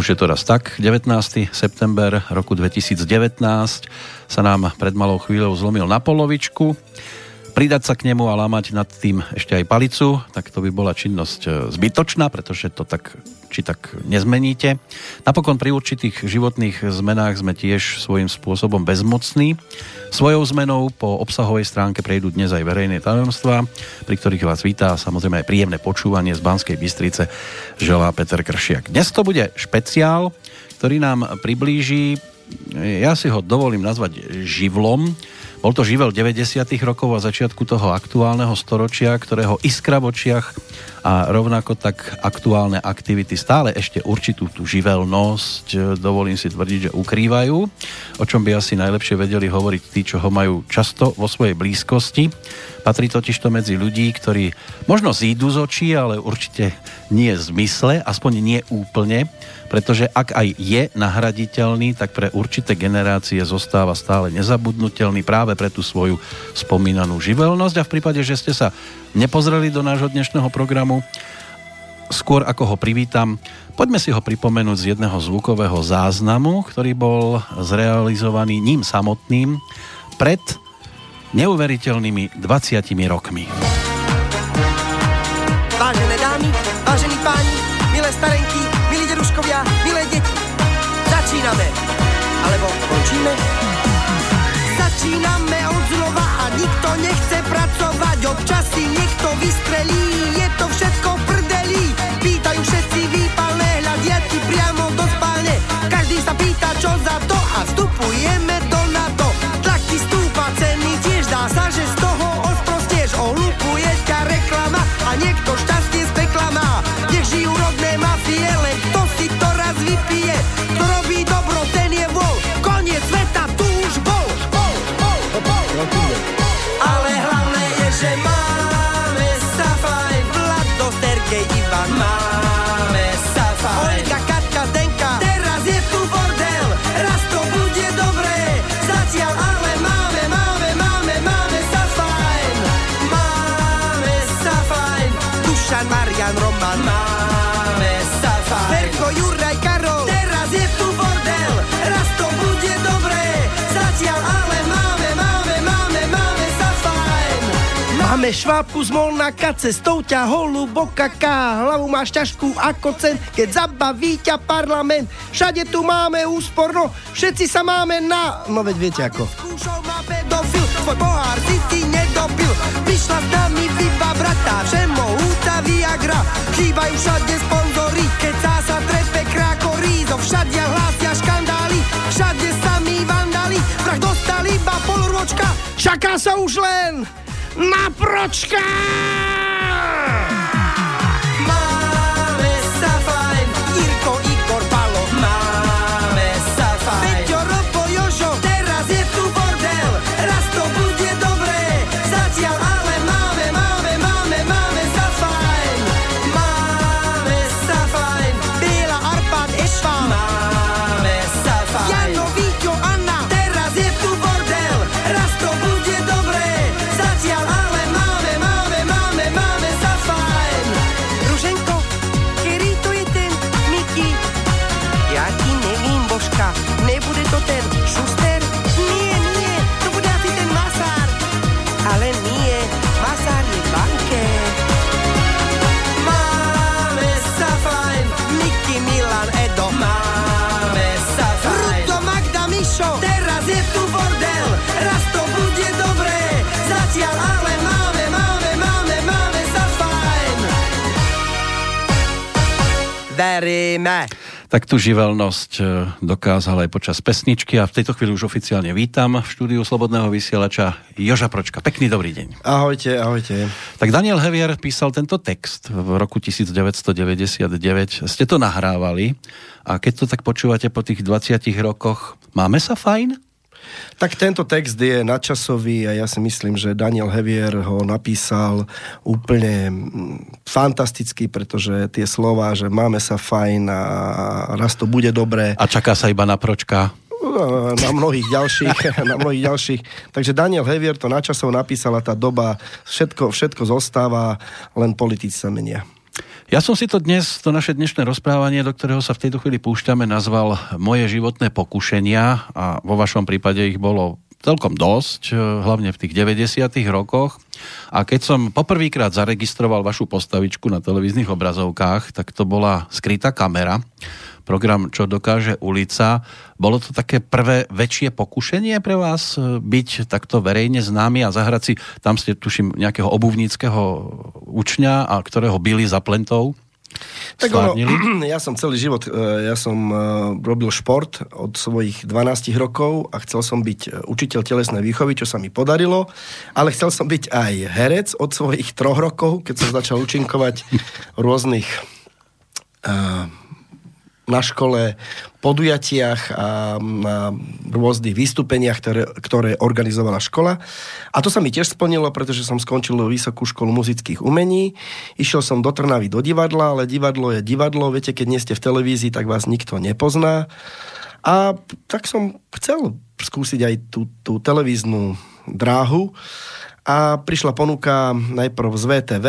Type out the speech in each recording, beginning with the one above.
Už je to raz tak. 19. september roku 2019 sa nám pred malou chvíľou zlomil na polovičku. Pridať sa k nemu a lámať nad tým ešte aj palicu, tak to by bola činnosť e, zbytočná, pretože to tak či tak nezmeníte. Napokon pri určitých životných zmenách sme tiež svojím spôsobom bezmocní. Svojou zmenou po obsahovej stránke prejdú dnes aj verejné tajomstvá, pri ktorých vás vítá samozrejme aj príjemné počúvanie z Banskej Bystrice želá Peter Kršiak. Dnes to bude špeciál, ktorý nám priblíži, ja si ho dovolím nazvať živlom, bol to živel 90. rokov a začiatku toho aktuálneho storočia, ktorého iskra v očiach a rovnako tak aktuálne aktivity stále ešte určitú tú živelnosť, dovolím si tvrdiť, že ukrývajú, o čom by asi najlepšie vedeli hovoriť tí, čo ho majú často vo svojej blízkosti. Patrí totiž to medzi ľudí, ktorí možno zídu z očí, ale určite nie zmysle, aspoň nie úplne, pretože ak aj je nahraditeľný, tak pre určité generácie zostáva stále nezabudnutelný práve pre tú svoju spomínanú živelnosť a v prípade, že ste sa nepozreli do nášho dnešného programu, skôr ako ho privítam, poďme si ho pripomenúť z jedného zvukového záznamu, ktorý bol zrealizovaný ním samotným pred neuveriteľnými 20 rokmi. Nikto nechce pracovať. Občas si niekto vystrelí, je to všetko prdelí. Pýtajú všetci výpalné hľadiaci priamo do spálne. Každý sa pýta, čo za to a vstupujeme do NATO. Tlak ti stúpa ceny, tiež dá sa, že z toho osprostieš. Ohlupuje ťa reklama a niekto šťastie my Máme švábku z mol na kace, s tou ťa holubok kaká, hlavu máš ťažkú ako cen, keď zabaví ťa parlament. Všade tu máme úsporno, všetci sa máme na... No veď viete ako. Skúšal ma pedofil, tvoj pohár si si nedopil. Prišla s nami Viva brata, všemohúca Viagra. Chýbajú všade sponzory, keď sa sa trepe krákorí. Zo všadia hlásia škandály, všade sami vandali. Vrah dostal iba polročka, čaká sa už len na pročka! Tak tú živelnosť e, dokázal aj počas pesničky a v tejto chvíli už oficiálne vítam v štúdiu Slobodného vysielača Joža Pročka. Pekný dobrý deň. Ahojte, ahojte. Tak Daniel Hevier písal tento text v roku 1999. Ste to nahrávali a keď to tak počúvate po tých 20 rokoch, máme sa fajn? Tak tento text je nadčasový a ja si myslím, že Daniel Hevier ho napísal úplne mm, fantasticky, pretože tie slova, že máme sa fajn a raz to bude dobré. A čaká sa iba na pročka? na mnohých ďalších, na mnohých ďalších. Takže Daniel Hevier to načasov napísal a tá doba, všetko, všetko zostáva, len politici sa menia. Ja som si to dnes, to naše dnešné rozprávanie, do ktorého sa v tejto chvíli púšťame, nazval Moje životné pokušenia a vo vašom prípade ich bolo celkom dosť, hlavne v tých 90. rokoch. A keď som poprvýkrát zaregistroval vašu postavičku na televíznych obrazovkách, tak to bola skrytá kamera program Čo dokáže ulica. Bolo to také prvé väčšie pokušenie pre vás e, byť takto verejne známy a zahrať si, tam ste tuším nejakého obuvníckého učňa, a ktorého byli za plentou? Tak ono, ja som celý život, e, ja som e, robil šport od svojich 12 rokov a chcel som byť učiteľ telesnej výchovy, čo sa mi podarilo, ale chcel som byť aj herec od svojich troch rokov, keď som začal účinkovať v rôznych na škole, podujatiach a na rôznych vystúpeniach, ktoré, ktoré organizovala škola. A to sa mi tiež splnilo, pretože som skončil Vysokú školu muzických umení. Išiel som do Trnavy do divadla, ale divadlo je divadlo. Viete, keď nie ste v televízii, tak vás nikto nepozná. A tak som chcel skúsiť aj tú, tú televíznu dráhu a prišla ponuka najprv z VTV,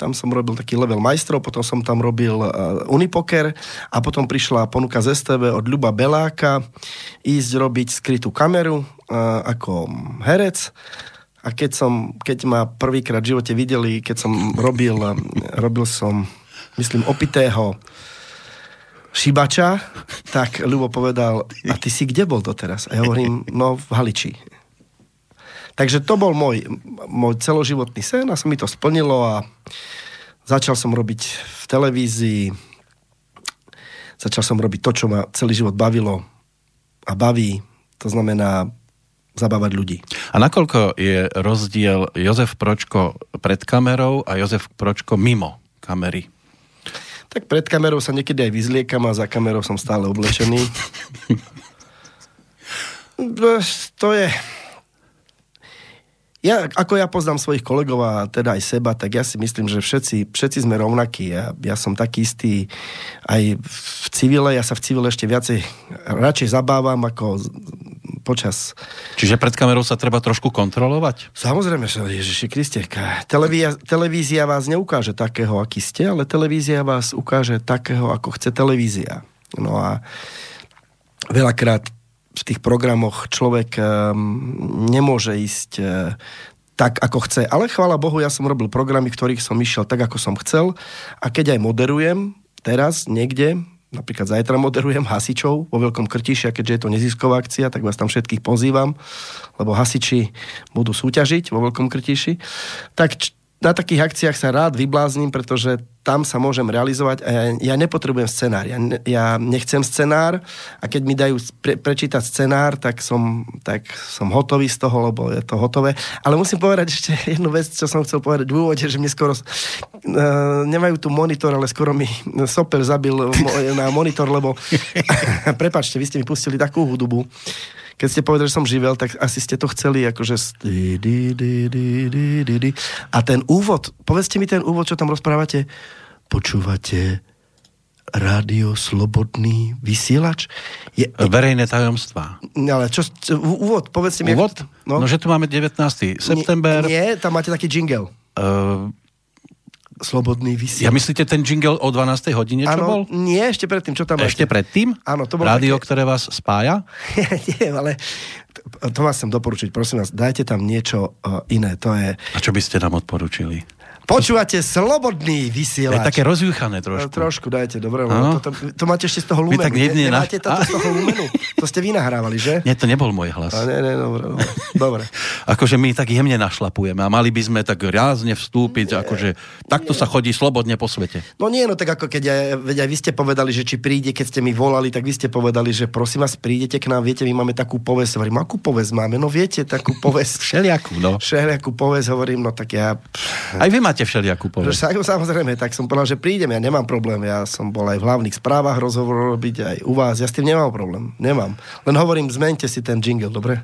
tam som robil taký level majstrov, potom som tam robil uh, Unipoker a potom prišla ponuka z STV od Ľuba Beláka ísť robiť skrytú kameru uh, ako herec. A keď, som, keď ma prvýkrát v živote videli, keď som robil, robil som, myslím, opitého šibača, tak Ľubo povedal, a ty si kde bol doteraz? A ja hovorím, no v Haliči. Takže to bol môj, môj celoživotný sen a sa mi to splnilo a začal som robiť v televízii, začal som robiť to, čo ma celý život bavilo a baví, to znamená zabávať ľudí. A nakoľko je rozdiel Jozef Pročko pred kamerou a Jozef Pročko mimo kamery? Tak pred kamerou sa niekedy aj vyzliekam a za kamerou som stále oblečený. to je ja, ako ja poznám svojich kolegov a teda aj seba, tak ja si myslím, že všetci, všetci sme rovnakí. Ja, ja som taký istý aj v civile, ja sa v civile ešte viacej radšej zabávam ako počas... Čiže pred kamerou sa treba trošku kontrolovať? Samozrejme, že Ježiši Kriste, televízia, televízia vás neukáže takého, aký ste, ale televízia vás ukáže takého, ako chce televízia. No a veľakrát v tých programoch človek ehm, nemôže ísť e, tak, ako chce. Ale chvála Bohu, ja som robil programy, v ktorých som išiel tak, ako som chcel. A keď aj moderujem teraz niekde, napríklad zajtra moderujem hasičov vo Veľkom Krtiši, a keďže je to nezisková akcia, tak vás tam všetkých pozývam, lebo hasiči budú súťažiť vo Veľkom Krtiši. Tak na takých akciách sa rád vyblázním, pretože tam sa môžem realizovať a ja, ja nepotrebujem scenár. Ja, ja nechcem scenár a keď mi dajú pre, prečítať scenár, tak som, tak som hotový z toho, lebo je to hotové. Ale musím povedať ešte jednu vec, čo som chcel povedať v úvode, že mne skoro uh, nemajú tu monitor, ale skoro mi sopel zabil na monitor, lebo prepačte, vy ste mi pustili takú hudbu, keď ste povedali, že som živel, tak asi ste to chceli akože... A ten úvod, povedzte mi ten úvod, čo tam rozprávate. Počúvate rádio Slobodný vysielač? Je, Verejné tajomstvá. Ale čo, čo úvod, povedzte mi. Úvod? No. no, že tu máme 19. september. Nie, nie tam máte taký jingle. Uh, Slobodný vysielač. Ja myslíte ten jingle o 12. hodine, čo ano, bol? Nie, ešte predtým, čo tam Ešte máte? predtým? Áno, to bolo Rádio, také... ktoré vás spája? nie, ale to, vás chcem doporučiť, prosím vás, dajte tam niečo uh, iné, to je... A čo by ste nám odporučili? Počúvate slobodný vysielač. Je také rozjúchané trošku. No, trošku dajte, dobre. No. To, to, to, máte ešte z toho lumenu. tak jedne na... Nemáte to z toho lumenu. To ste vy nahrávali, že? Nie, to nebol môj hlas. A nie, nie, dobre. Dobre. akože my tak jemne našlapujeme a mali by sme tak rázne vstúpiť, nie, akože takto nie. sa chodí slobodne po svete. No nie, no tak ako keď aj, veď aj vy ste povedali, že či príde, keď ste mi volali, tak vy ste povedali, že prosím vás, prídete k nám, viete, my máme takú povesť. Hovorím, akú povesť máme? No viete, takú povesť. Všelijakú, no. Všelijakú povesť, hovorím, no tak ja... Aj vy máte všelijakú povesť samozrejme, tak som povedal, že prídem, ja nemám problém, ja som bol aj v hlavných správach rozhovor robiť, aj u vás, ja s tým nemám problém, nemám. Len hovorím, zmente si ten jingle, dobre?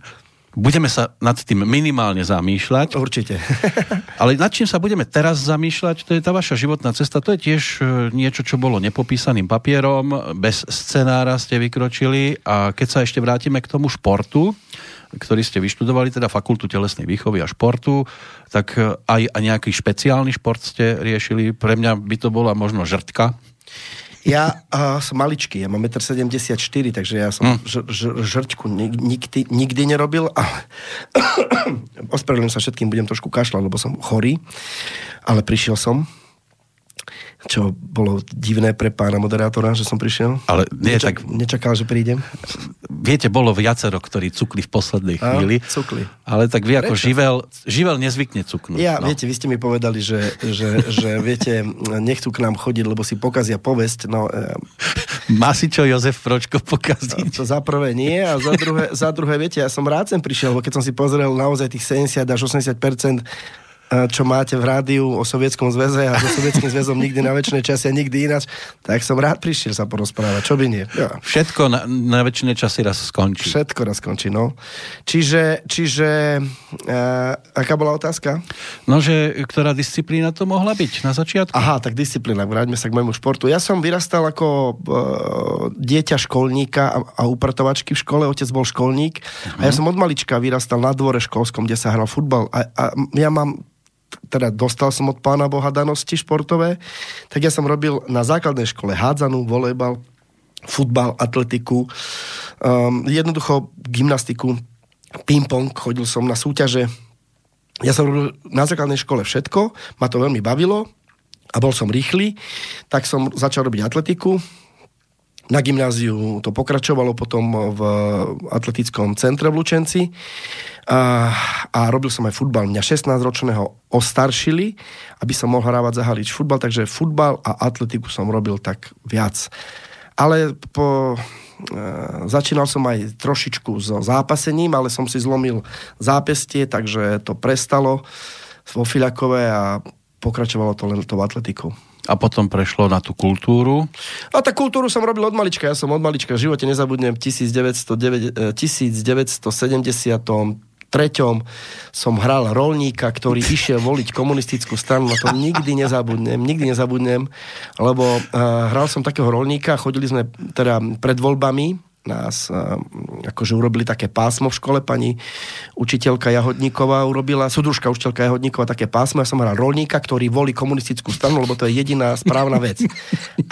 Budeme sa nad tým minimálne zamýšľať. Určite. Ale nad čím sa budeme teraz zamýšľať, to je tá vaša životná cesta. To je tiež e, niečo, čo bolo nepopísaným papierom. Bez scenára ste vykročili a keď sa ešte vrátime k tomu športu, ktorý ste vyštudovali, teda fakultu telesnej výchovy a športu, tak e, aj, aj nejaký špeciálny šport ste riešili. Pre mňa by to bola možno žrtka. Ja uh, som maličký, ja mám 1,74 m, takže ja som hm. ž, ž, žrťku nikdy, nikdy nerobil. A ospravedlňujem sa všetkým, budem trošku kašľať, lebo som chorý, ale prišiel som čo bolo divné pre pána moderátora, že som prišiel. Ale nie, Nečak, tak... Nečakal, že prídem. Viete, bolo viacero, ktorí cukli v poslednej A, chvíli. cukli. Ale tak vy ako živel, živel nezvykne cuknúť. Ja, no. viete, vy ste mi povedali, že, že, že viete, nechcú k nám chodiť, lebo si pokazia povesť. No, e, Má si čo Jozef Pročko pokaziť? to za prvé nie a za druhé, za druhé, viete, ja som rád sem prišiel, lebo keď som si pozrel naozaj tých 70 až 80 čo máte v rádiu o Sovietskom zväze a so Sovietským zväzom nikdy na väčšie časy a nikdy ináč, tak som rád prišiel sa porozprávať. Čo by nie? Ja. Všetko na, na väčšie časy raz skončí. Všetko raz skončí, no. Čiže, čiže uh, aká bola otázka? No, že ktorá disciplína to mohla byť na začiatku? Aha, tak disciplína, vráťme sa k môjmu športu. Ja som vyrastal ako uh, dieťa školníka a, a upratovačky v škole, otec bol školník uh-huh. a ja som od malička vyrastal na dvore školskom, kde sa hral futbal a, a ja mám teda dostal som od pána Boha danosti športové, tak ja som robil na základnej škole hádzanú, volejbal, futbal, atletiku, um, jednoducho gymnastiku, ping-pong, chodil som na súťaže. Ja som robil na základnej škole všetko, ma to veľmi bavilo a bol som rýchly, tak som začal robiť atletiku, na gymnáziu to pokračovalo potom v atletickom centre v Lučenci a, a robil som aj futbal. Mňa 16-ročného ostaršili, aby som mohol hrávať za Halič futbal, takže futbal a atletiku som robil tak viac. Ale po, e, začínal som aj trošičku so zápasením, ale som si zlomil zápestie, takže to prestalo vo Fiľakové a pokračovalo to len tou atletikou a potom prešlo na tú kultúru? A tá kultúru som robil od malička. Ja som od malička v živote nezabudnem 1909, 1970 treťom som hral rolníka, ktorý išiel voliť komunistickú stranu, na to nikdy nezabudnem, nikdy nezabudnem, lebo uh, hral som takého rolníka, chodili sme teda pred voľbami, nás akože urobili také pásmo v škole, pani učiteľka Jahodníková urobila, sudružka učiteľka Jahodníková také pásmo, ja som hral rolníka, ktorý volí komunistickú stranu, lebo to je jediná správna vec.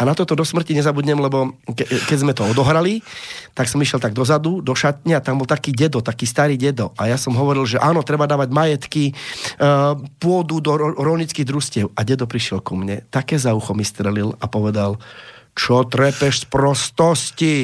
A na toto do smrti nezabudnem, lebo ke, keď sme to odohrali, tak som išiel tak dozadu, do šatne a tam bol taký dedo, taký starý dedo. A ja som hovoril, že áno, treba dávať majetky, uh, pôdu do rolnických družstiev. A dedo prišiel ku mne, také za ucho mi strelil a povedal, čo trepeš z prostosti?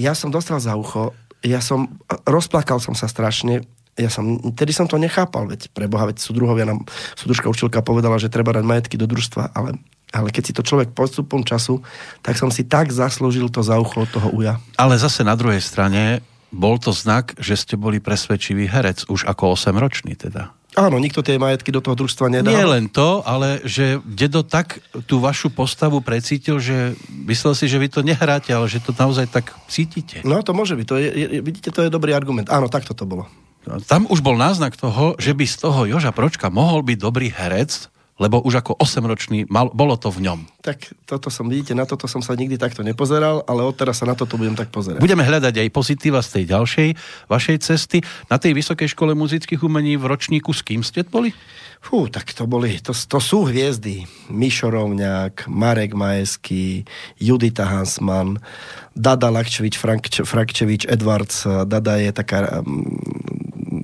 Ja som dostal za ucho, ja som, rozplakal som sa strašne, ja som, tedy som to nechápal, veď pre Boha, veď súdruhovia nám, súdružka učiteľka povedala, že treba dať majetky do družstva, ale, ale keď si to človek postupom času, tak som si tak zaslúžil to za ucho toho uja. Ale zase na druhej strane bol to znak, že ste boli presvedčivý herec, už ako 8-ročný teda. Áno, nikto tie majetky do toho družstva nedal. Nie len to, ale že dedo tak tú vašu postavu precítil, že myslel si, že vy to nehráte, ale že to naozaj tak cítite. No to môže byť, to je, je, vidíte, to je dobrý argument. Áno, takto to bolo. Tam už bol náznak toho, že by z toho Joža Pročka mohol byť dobrý herec, lebo už ako 8-ročný mal, bolo to v ňom. Tak toto som, vidíte, na toto som sa nikdy takto nepozeral, ale odteraz sa na toto budem tak pozerať. Budeme hľadať aj pozitíva z tej ďalšej vašej cesty. Na tej Vysokej škole muzických umení v ročníku s kým ste boli? Fú, tak to boli, to, to sú hviezdy. Mišo Rovňák, Marek Majeský, Judita Hansman, Dada Lakčevič, Frank, Frankčevič, Edwards. Dada je taká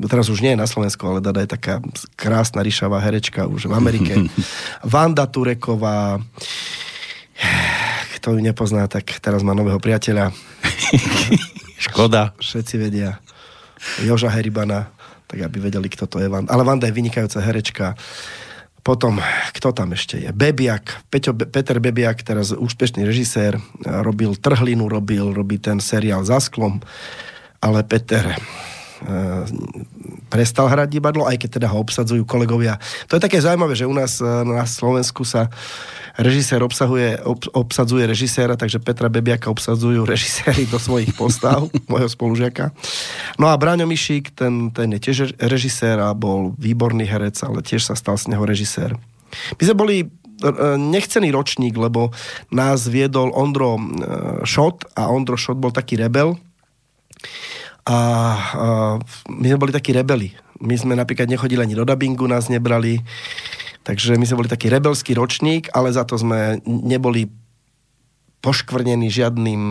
teraz už nie je na Slovensku, ale Dada je taká krásna, ryšavá herečka už v Amerike. Vanda Tureková, kto ju nepozná, tak teraz má nového priateľa. Škoda. Všetci vedia. Joža Heribana, tak aby vedeli, kto to je Vanda. Ale Vanda je vynikajúca herečka. Potom, kto tam ešte je? Bebiak, Peťo, Peter Bebiak, teraz úspešný režisér, robil Trhlinu, robil, robí ten seriál Za sklom, ale Peter, prestal hrať divadlo, aj keď teda ho obsadzujú kolegovia. To je také zaujímavé, že u nás na Slovensku sa režisér obsahuje, ob, obsadzuje režiséra, takže Petra Bebiaka obsadzujú režiséri do svojich postav, môjho spolužiaka. No a Braňo Mišík, ten, ten je tiež režisér a bol výborný herec, ale tiež sa stal z neho režisér. My sme boli nechcený ročník, lebo nás viedol Ondro Šot a Ondro Šot bol taký rebel, a, a my sme boli takí rebeli. My sme napríklad nechodili ani do dubbingu, nás nebrali. Takže my sme boli taký rebelský ročník, ale za to sme neboli poškvrnení žiadnym...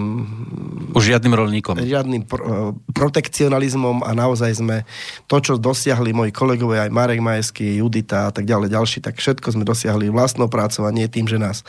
Už žiadnym rolníkom. Žiadnym pro, protekcionalizmom a naozaj sme to, čo dosiahli moji kolegovia, aj Marek Majesky, Judita a tak ďalej, ďalší, tak všetko sme dosiahli vlastnou prácou a nie tým, že nás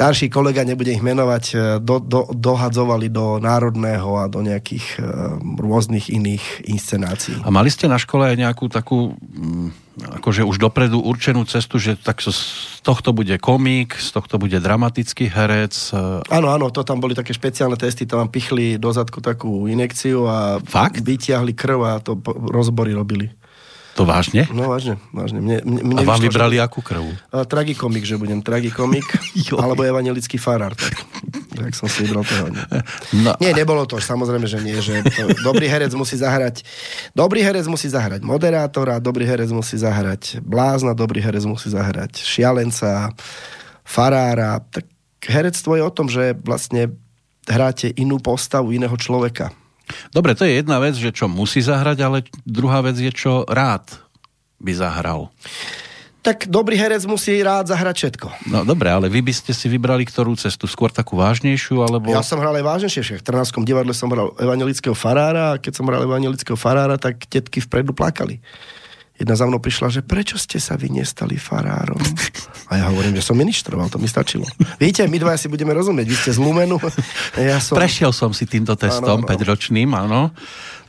starší kolega, nebudem ich menovať, e, do, do, dohadzovali do národného a do nejakých uh, rôznych iných inscenácií. A mali ste na škole aj nejakú takú mm, akože už dopredu určenú cestu, že tak z tohto bude komik, z tohto bude dramatický herec. E, áno, áno, to tam boli také špeciálne testy, tam pichli do zadku takú inekciu a Fakt? vytiahli krv a to rozbory robili. To vážne? No vážne, vážne. Mne, mne, a vám vybrali že... akú krv? Uh, tragikomik, že budem tragikomik, alebo evangelický farár. Tak, tak som si vybral toho. No. Nie, nebolo to, samozrejme, že nie. Že to, dobrý herec musí zahrať dobrý herec musí zahrať moderátora, dobrý herec musí zahrať blázna, dobrý herec musí zahrať šialenca, farára. Tak herectvo je o tom, že vlastne hráte inú postavu iného človeka. Dobre, to je jedna vec, že čo musí zahrať, ale druhá vec je, čo rád by zahral. Tak dobrý herec musí rád zahrať všetko. No dobre, ale vy by ste si vybrali ktorú cestu? Skôr takú vážnejšiu, alebo... Ja som hral aj vážnejšie. V Trnavskom divadle som hral evangelického farára a keď som hral evangelického farára, tak tetky vpredu plakali jedna za mnou prišla, že prečo ste sa vy nestali farárom? A ja hovorím, že som ministroval, to mi stačilo. Víte, my dva si budeme rozumieť, vy ste z Lumenu. Ja som... Prešiel som si týmto testom, 5-ročným, áno.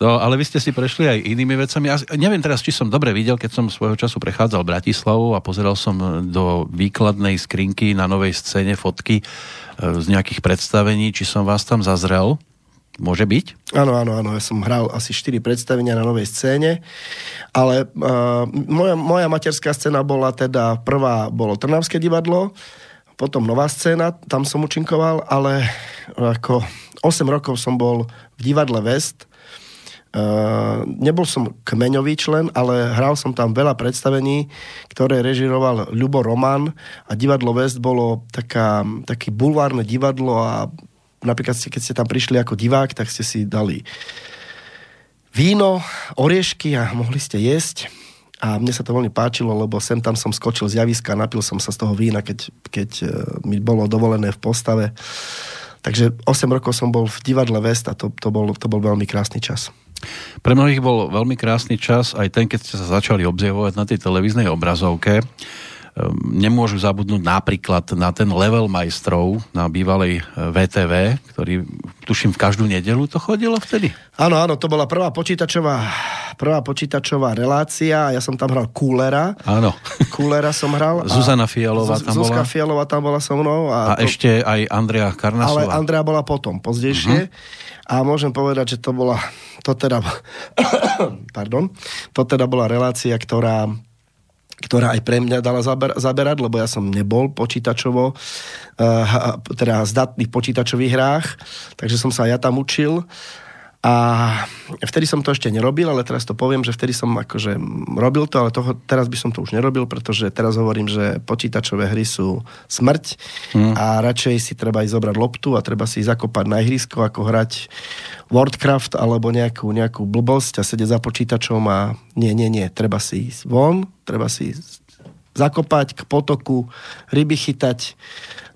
No, ale vy ste si prešli aj inými vecami. Ja neviem teraz, či som dobre videl, keď som svojho času prechádzal Bratislavu a pozeral som do výkladnej skrinky na novej scéne fotky e, z nejakých predstavení, či som vás tam zazrel. Môže byť? Áno, áno, áno. Ja som hral asi 4 predstavenia na novej scéne, ale uh, moja, moja materská scéna bola teda, prvá bolo Trnavské divadlo, potom nová scéna, tam som učinkoval, ale ako 8 rokov som bol v divadle West, Uh, nebol som kmeňový člen, ale hral som tam veľa predstavení, ktoré režiroval Ľubo Roman a divadlo West bolo taká, také bulvárne divadlo a napríklad ste, keď ste tam prišli ako divák, tak ste si dali víno, oriešky a mohli ste jesť. A mne sa to veľmi páčilo, lebo sem tam som skočil z javiska, napil som sa z toho vína, keď, keď e, mi bolo dovolené v postave. Takže 8 rokov som bol v divadle Vest a to, to, bol, to bol veľmi krásny čas. Pre mnohých bol veľmi krásny čas aj ten, keď ste sa začali obzervovať na tej televíznej obrazovke. Ehm, nemôžu zabudnúť napríklad na ten level majstrov na bývalej VTV, e, ktorý tuším v každú nedelu to chodilo vtedy? Áno, áno, to bola prvá počítačová, prvá počítačová relácia ja som tam hral Kúlera. Áno. Kúlera som hral. Zuzana Fialová tam bola. Zuzka Fialová tam bola so mnou. A, a to, ešte aj Andrea Karnasová. Ale Andrea bola potom, pozdejšie. Uh-huh. A môžem povedať, že to bola, to teda, pardon, to teda bola relácia, ktorá ktorá aj pre mňa dala zaber, zaberať, lebo ja som nebol počítačovo, uh, teda zdatný v počítačových hrách, takže som sa ja tam učil. A vtedy som to ešte nerobil, ale teraz to poviem, že vtedy som akože robil to, ale toho, teraz by som to už nerobil, pretože teraz hovorím, že počítačové hry sú smrť hmm. a radšej si treba ísť zobrať loptu a treba si zakopať na ihrisko, ako hrať Warcraft alebo nejakú, nejakú blbosť a sedieť za počítačom a nie, nie, nie, treba si ísť von, treba si zakopať k potoku, ryby chytať,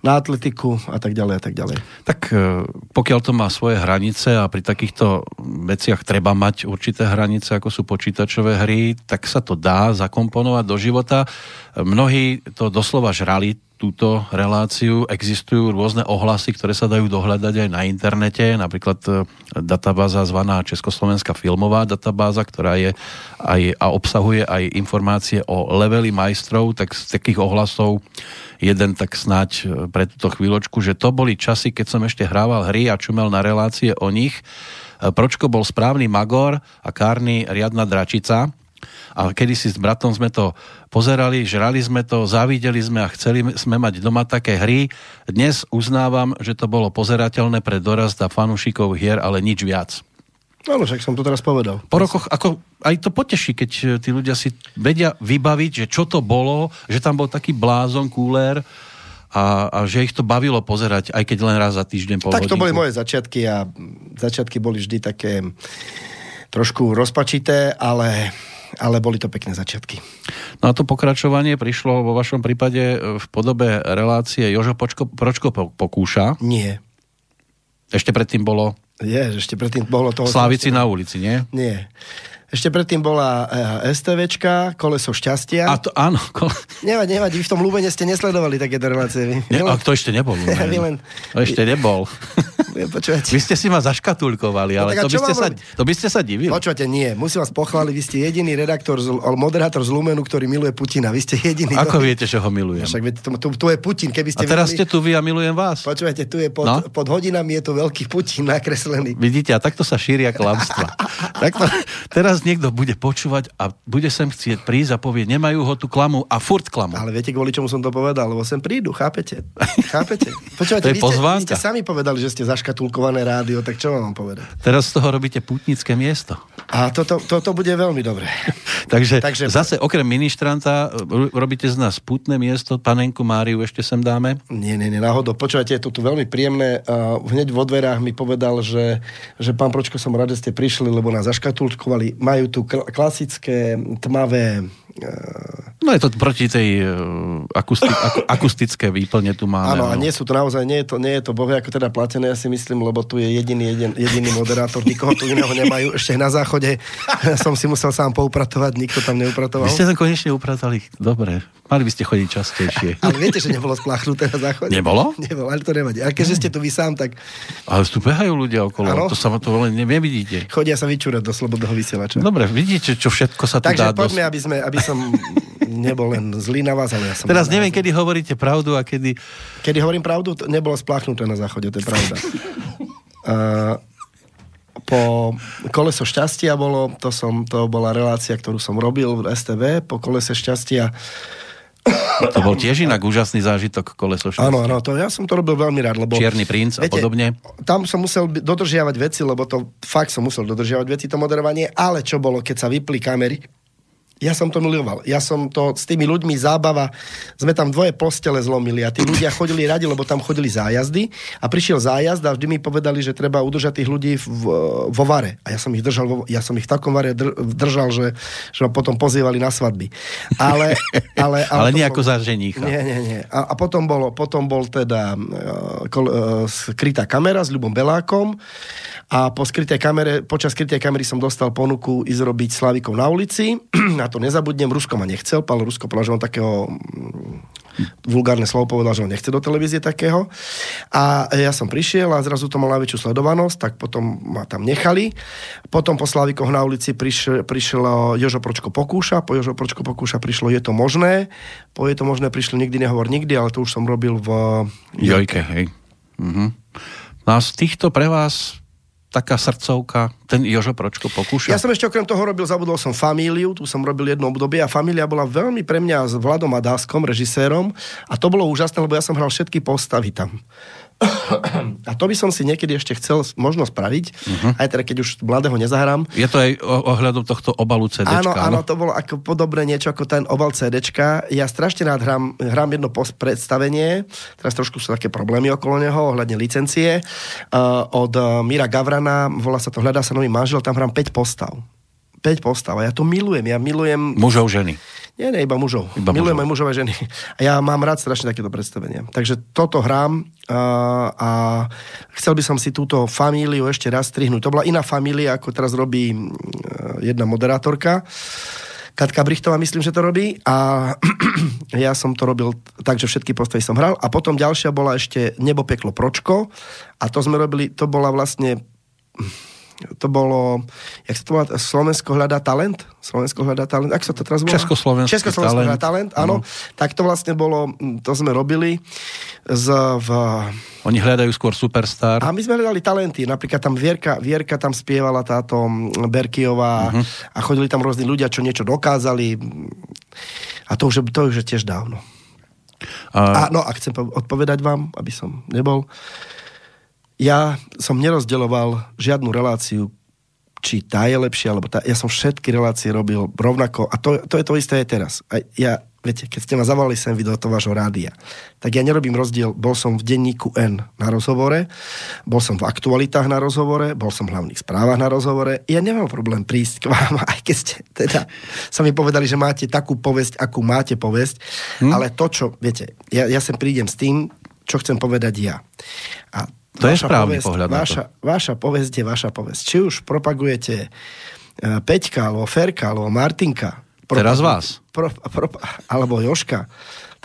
na atletiku a tak ďalej a tak ďalej. Tak e, pokiaľ to má svoje hranice a pri takýchto veciach treba mať určité hranice, ako sú počítačové hry, tak sa to dá zakomponovať do života. Mnohí to doslova žrali túto reláciu. Existujú rôzne ohlasy, ktoré sa dajú dohľadať aj na internete, napríklad e, databáza zvaná Československá filmová databáza, ktorá je aj, a obsahuje aj informácie o leveli majstrov, tak z takých ohlasov jeden tak snáď e, pre túto chvíľočku, že to boli časy, keď som ešte hrával hry a čumel na relácie o nich Pročko bol správny magor a Kárny riadna dračica. A kedysi s bratom sme to pozerali, žrali sme to, závideli sme a chceli sme mať doma také hry. Dnes uznávam, že to bolo pozerateľné pre dorast a fanúšikov hier, ale nič viac. No, však som to teraz povedal. Po rokoch, ako aj to poteší, keď e, tí ľudia si vedia vybaviť, že čo to bolo, že tam bol taký blázon, kúler a, a že ich to bavilo pozerať, aj keď len raz za týždeň pol Tak to hodinku. boli moje začiatky a začiatky boli vždy také trošku rozpačité, ale, ale boli to pekné začiatky. No a to pokračovanie prišlo vo vašom prípade e, v podobe relácie Jožo Počko, Pročko po- pokúša. Nie. Ešte predtým bolo Je, ešte predtým bolo toho... Slávici na ulici, nie? Nie. Ešte predtým bola eh, STVčka, Koleso šťastia. A to áno. ko- Nevadí, nevadí, vy v tom Lúbene ste nesledovali takéto relácie. Vy, Ne, a len, to ešte nebol. Vy len- To ešte nebol. Vy ste si ma zaškatulkovali, ale tak a to by, ste sa, to by ste sa divili. počúvate, nie. Musím vás pochváliť, vy ste jediný redaktor, z, moderátor z Lumenu, ktorý miluje Putina. Vy ste jediný. Ako ktorý- viete, že ho milujem? Však veď, tu, tu, tu je Putin, keby A ste teraz ste videli... tu vy a milujem vás. Počúvajte, tu je pod, No. no? pod hodinami je tu veľký Putin nakreslený. Vidíte, a takto sa šíria klamstva. takto, teraz niekto bude počúvať a bude sem chcieť prísť a povie, nemajú ho tu klamu a furt klamu. Ale viete, kvôli čomu som to povedal? Lebo sem prídu, chápete? Chápete? Je vy, ste, vy ste sami povedali, že ste zaškatulkované rádio, tak čo vám povedať? Teraz z toho robíte putnické miesto. A toto, toto bude veľmi dobré. Takže, Takže zase okrem ministranta ro- robíte z nás putné miesto, panenku Máriu ešte sem dáme. Nie, nie, nie, náhodou. Počúvajte, je to tu veľmi príjemné. Hneď vo dverách mi povedal, že, že pán Pročko, som rád, že ste prišli, lebo nás zaškatulkovali. Majú tu kl- klasické, tmavé... Uh, No je to proti tej uh, akusti- aku- akustické výplne tu máme. áno, a no. nie sú to naozaj, nie je to, nie je to bohe ako teda platené, ja si myslím, lebo tu je jediný, jeden, jediný moderátor, nikoho tu iného nemajú. Ešte na záchode som si musel sám poupratovať, nikto tam neupratoval. Vy ste to konečne upratali. Dobre, mali by ste chodiť častejšie. Ale viete, že nebolo spláchnuté na záchode? Nebolo? Nebolo, ale to nevadí. A keďže ste tu vy sám, tak Ale tu behajú ľudia okolo, Áno. to sa to len nevidíte. chodia sa vyčúrať do slobodného vysielača. Dobre, vidíte, čo všetko sa tu dá Takže poďme, dosť. aby, sme, aby som nebol len zlý na vás, ale ja som... Teraz neviem, kedy hovoríte pravdu a kedy... Kedy hovorím pravdu, to nebolo spláchnuté na záchode, to je pravda. uh, po koleso šťastia bolo, to, som, to bola relácia, ktorú som robil v STV, po kolese šťastia. To bol tiež inak úžasný zážitok koleso. Áno, áno, to, ja som to robil veľmi rád, lebo... Čierny princ a podobne. Tam som musel dodržiavať veci, lebo to fakt som musel dodržiavať veci, to moderovanie, ale čo bolo, keď sa vypli kamery, ja som to miloval. Ja som to s tými ľuďmi zábava, sme tam dvoje postele zlomili a tí ľudia chodili radi, lebo tam chodili zájazdy a prišiel zájazd a vždy mi povedali, že treba udržať tých ľudí v, vo vare. A ja som ich držal, vo, ja som ich v takom vare dr, držal, že, že ma potom pozývali na svadby. Ale, ale, Ale to nie ako za ženícha. nie, nie, nie. A, a potom, bolo, potom bol teda uh, kol, uh, skrytá kamera s Ľubom Belákom a po skrytej kamere, počas skrytej kamery som dostal ponuku ísť robiť Slavikov na ulici. Na to nezabudnem, Rusko ma nechcel, Pavel Rusko povedal, že on takého mm, vulgárne slovo povedal, že on nechce do televízie takého. A ja som prišiel a zrazu to mal najväčšiu sledovanosť, tak potom ma tam nechali. Potom po Slavikoch na ulici prišiel, prišlo Jožo Pročko pokúša, po Jožo Pročko pokúša prišlo Je to možné, po Je to možné prišlo Nikdy nehovor nikdy, ale to už som robil v Jojke, hej. Mhm. No a z týchto pre vás taká srdcovka, ten Jožo Pročko pokúša? Ja som ešte okrem toho robil, zabudol som Famíliu, tu som robil jedno obdobie a Família bola veľmi pre mňa s Vladom Adáskom, režisérom a to bolo úžasné, lebo ja som hral všetky postavy tam. A to by som si niekedy ešte chcel možno spraviť, uh-huh. aj teda keď už mladého nezahrám. Je to aj ohľadom tohto obalu CDčka, Áno, áno, to bolo ako podobné niečo ako ten obal CDčka. Ja strašne rád hrám, hrám jedno predstavenie, teraz trošku sú také problémy okolo neho, ohľadne licencie, uh, od uh, Mira Gavrana, volá sa to Hľadá sa nový manžel, tam hrám 5 postav. 5 postav a ja to milujem, ja milujem... Mužov, ženy. Nie, nie, iba mužov. Iba Milujem mužov. aj mužov a ženy. A ja mám rád strašne takéto predstavenia. Takže toto hrám a, a chcel by som si túto famíliu ešte raz strihnúť. To bola iná família, ako teraz robí mm, jedna moderátorka. Katka Brichtová myslím, že to robí a ja som to robil tak, že všetky postavy som hral a potom ďalšia bola ešte Nebo, peklo, pročko a to sme robili, to bola vlastne to bolo, jak sa to volá, Slovensko hľadá talent? Slovensko hľadá talent, ak sa to teraz volá? Československý Československo talent. hľadá talent, áno. Tak to vlastne bolo, to sme robili z, v, Oni hľadajú skôr superstar. a my sme hľadali talenty, napríklad tam Vierka, Vierka tam spievala táto Berkiová uh-huh. a chodili tam rôzni ľudia, čo niečo dokázali a to už, je- to už je tiež dávno. A, A, no a chcem po- odpovedať vám, aby som nebol. Ja som nerozdeľoval žiadnu reláciu, či tá je lepšia, alebo tá. Ja som všetky relácie robil rovnako a to, to je to isté aj teraz. A ja, viete, keď ste ma zavolali sem vy do toho vášho rádia, tak ja nerobím rozdiel. Bol som v denníku N na rozhovore, bol som v aktualitách na rozhovore, bol som v hlavných správach na rozhovore. Ja nemám problém prísť k vám, aj keď ste teda sa mi povedali, že máte takú povesť, akú máte povesť, hm? ale to, čo, viete, ja, ja sem prídem s tým, čo chcem povedať ja. A To je vaša správny povesť, pohľad na to. vaša, vaša povesť je vaša povesť. Či už propagujete uh, Peťka, alebo Ferka, alebo Martinka. Teraz propagu- vás. Pro, pro, alebo Joška,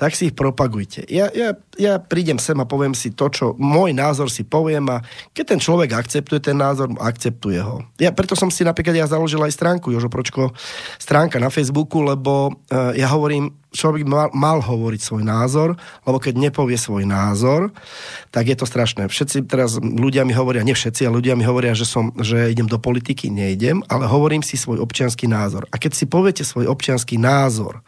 tak si ich propagujte. Ja, ja, ja prídem sem a poviem si to, čo môj názor si poviem a keď ten človek akceptuje ten názor, akceptuje ho. Ja, preto som si napríklad ja založil aj stránku Jožo Pročko, stránka na Facebooku, lebo uh, ja hovorím, človek mal, mal hovoriť svoj názor, lebo keď nepovie svoj názor, tak je to strašné. Všetci teraz ľudia mi hovoria, nie všetci, ale ľudia mi hovoria, že, som, že idem do politiky, nejdem, ale hovorím si svoj občianský názor. A keď si poviete svoj občianský názor,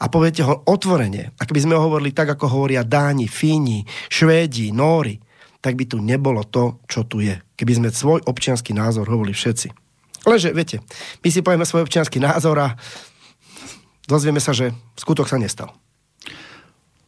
a poviete ho otvorene, ak by sme ho hovorili tak, ako hovoria Dáni, Fíni, Švédi, Nóri, tak by tu nebolo to, čo tu je. Keby sme svoj občianský názor hovorili všetci. Lenže, viete, my si povieme svoj občianský názor a dozvieme sa, že skutok sa nestal.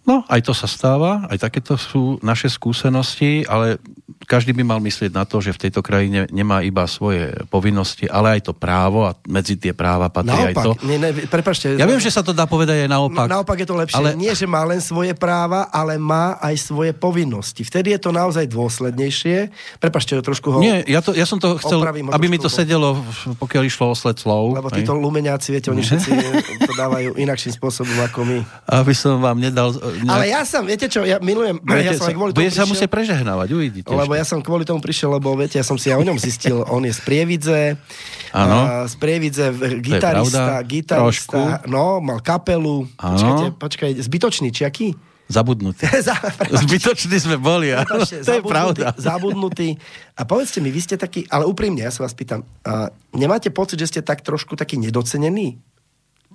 No, aj to sa stáva, aj takéto sú naše skúsenosti, ale každý by mal myslieť na to, že v tejto krajine nemá iba svoje povinnosti, ale aj to právo a medzi tie práva patrí aj to. Naopak, nie, ne, prepačte. Ja viem, že sa to dá povedať aj naopak. Naopak je to lepšie. Ale... Nie, že má len svoje práva, ale má aj svoje povinnosti. Vtedy je to naozaj dôslednejšie. Prepačte, trošku ho... Nie, ja, to, ja som to chcel, Opravím aby mi to sedelo, pokiaľ išlo o sled slov. Lebo títo lumeňáci, viete, oni všetci to dávajú inakším spôsobom ako my. Aby som vám nedal... e, Ale ja som, viete čo, ja milujem, ja som aj kvôli tomu sa prišiel, musieť prežehnávať, uvidíte. lebo ešte. ja som kvôli tomu prišiel, lebo viete, ja som si aj o ňom zistil, on je z Prievidze, Áno. a z Prievidze gitarista, gitarista, no, mal kapelu, Áno. počkajte, počkaj, zbytočný, či aký? Zabudnutý. Za- Zbytoční sme boli. Prepačte, to je zabudnutý- pravda. Zabudnutý. A povedzte mi, vy ste taký, ale úprimne, ja sa vás pýtam, a nemáte pocit, že ste tak trošku taký nedocenení?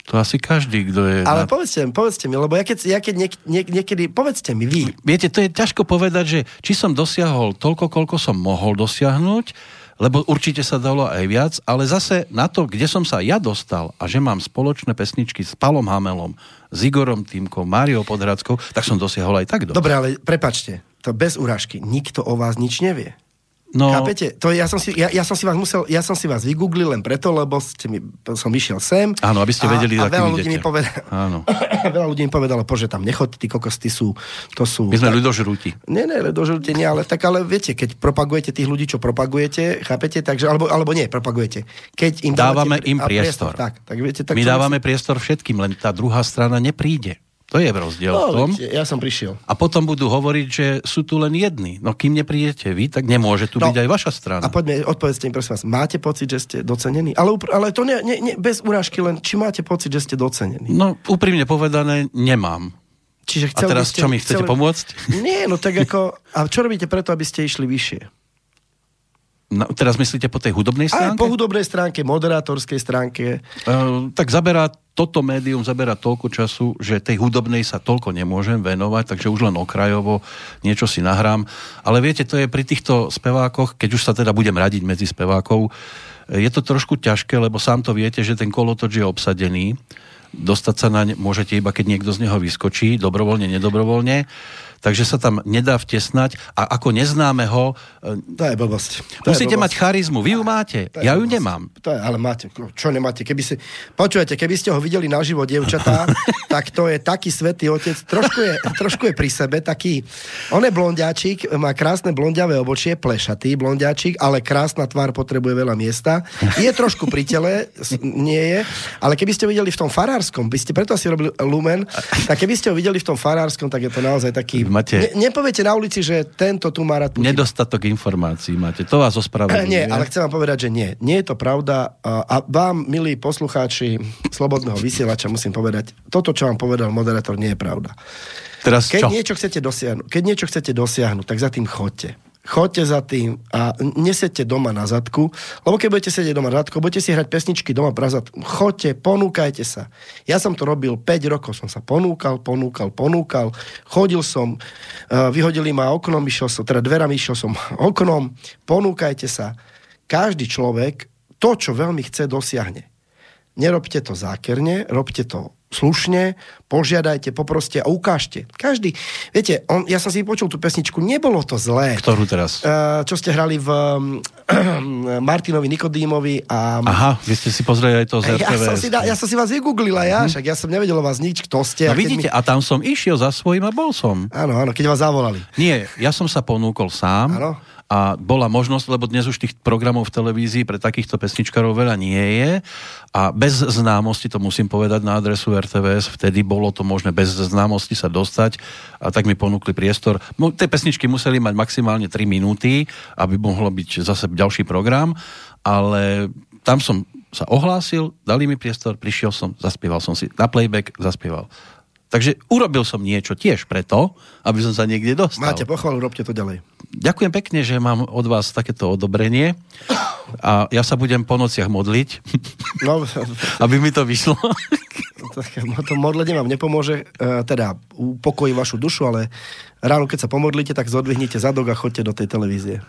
To asi každý, kto je... Ale na... povedzte, povedzte mi, lebo ja keď, ja keď niek, niek, niekedy, povedzte mi vy, Viete, to je ťažko povedať, že či som dosiahol toľko, koľko som mohol dosiahnuť, lebo určite sa dalo aj viac, ale zase na to, kde som sa ja dostal a že mám spoločné pesničky s Palom Hamelom, s Igorom Týmkom, Máriou Podhradskou, tak som dosiahol aj tak dosť. dobre, ale prepačte, to bez urážky, nikto o vás nič nevie. No, Chápete? To ja, som si, ja, ja, som si vás musel, ja som si vás vygooglil len preto, lebo ste mi, som vyšiel sem. Áno, aby ste vedeli, a, a veľa ľudí, idete. mi povedalo, Áno. veľa ľudí mi povedalo, pože tam nechoď, tí kokosty sú, to sú... my sme tak- ľudožrúti. Nie, nie, dožite nie, ale tak ale viete, keď propagujete tých ľudí, čo propagujete, chápete, takže, alebo, alebo nie, propagujete. Keď im Dávame dávate, im a priestor. Tak, tak viete, tak My dávame si- priestor všetkým, len tá druhá strana nepríde. To je rozdiel v No, tom. viete, ja som prišiel. A potom budú hovoriť, že sú tu len jedni. No kým neprídete vy, tak nemôže tu No, byť aj vaša strana. A poďme, odpovedzte mi prosím vás, máte pocit, že ste docenení? Ale, ale to nie, nie, nie, bez urážky, len či máte pocit, že ste docenení? No, úprimne povedané, nemám. Čiže A teraz čo mi chcete pomôcť? Nie, no tak ako... A čo robíte preto, aby ste išli vyššie? No, teraz myslíte po tej hudobnej Aj stránke? po hudobnej stránke, moderátorskej stránke. Uh, tak zaberá, toto médium zaberá toľko času, že tej hudobnej sa toľko nemôžem venovať, takže už len okrajovo niečo si nahrám. Ale viete, to je pri týchto spevákoch, keď už sa teda budem radiť medzi spevákov, je to trošku ťažké, lebo sám to viete, že ten kolotoč je obsadený. Dostať sa naň môžete iba, keď niekto z neho vyskočí, dobrovoľne, nedobrovoľne. Takže sa tam nedá vtesnať a ako neznámeho eh, To je blbosť. To je musíte blbosť. mať charizmu. Vy ju máte, To je ja ju blbosť. nemám. To je, ale máte, čo nemáte? Keby si, počujete, keby ste ho videli naživo, dievčatá, tak to je taký svetý otec. Trošku je, trošku je pri sebe, taký, on je blondiačik, má krásne blondiavé obočie, plešatý blondiačik, ale krásna tvár potrebuje veľa miesta. Je trošku pri tele, nie je, ale keby ste ho videli v tom farárskom, by ste preto asi robili Lumen, tak keby ste ho videli v tom farárskom, tak je to naozaj taký máte... Ne, nepoviete na ulici, že tento tu má rád Putin. Nedostatok informácií máte. To vás ospravedlňuje. Nie, ale chcem vám povedať, že nie. Nie je to pravda. A vám, milí poslucháči Slobodného vysielača, musím povedať, toto, čo vám povedal moderátor, nie je pravda. Teraz keď čo? niečo chcete dosiahnuť, keď niečo chcete dosiahnuť, tak za tým chodte. Choďte za tým a nesedte doma na zadku, lebo keď budete sedieť doma na zadku, budete si hrať pesničky doma pra zadku. Choďte, ponúkajte sa. Ja som to robil 5 rokov, som sa ponúkal, ponúkal, ponúkal. Chodil som, uh, vyhodili ma oknom, išiel som, teda dverami išiel som oknom. Ponúkajte sa. Každý človek to, čo veľmi chce, dosiahne. Nerobte to zákerne, robte to slušne, požiadajte, poproste a ukážte. Každý, viete, on, ja som si počul tú pesničku, nebolo to zlé. Ktorú teraz? Uh, čo ste hrali v um, Martinovi Nikodímovi a... Aha, vy ste si pozreli aj to z ja som, si, da, ja som si vás vygooglila, ja, hmm. však ja som nevedel o vás nič, kto ste. No vidíte, mi... a tam som išiel za svojím a bol som. Áno, áno, keď vás zavolali. Nie, ja som sa ponúkol sám. Áno a bola možnosť, lebo dnes už tých programov v televízii pre takýchto pesničkarov veľa nie je a bez známosti, to musím povedať na adresu RTVS, vtedy bolo to možné bez známosti sa dostať a tak mi ponúkli priestor. Tie pesničky museli mať maximálne 3 minúty, aby mohlo byť zase ďalší program, ale tam som sa ohlásil, dali mi priestor, prišiel som, zaspieval som si na playback, zaspieval. Takže urobil som niečo tiež preto, aby som sa niekde dostal. Máte pochvalu, robte to ďalej. Ďakujem pekne, že mám od vás takéto odobrenie a ja sa budem po nociach modliť, no, aby mi to vyšlo. to modlenie vám nepomôže, e, teda upokojí vašu dušu, ale ráno, keď sa pomodlíte, tak zodvihnite zadok a chodte do tej televízie.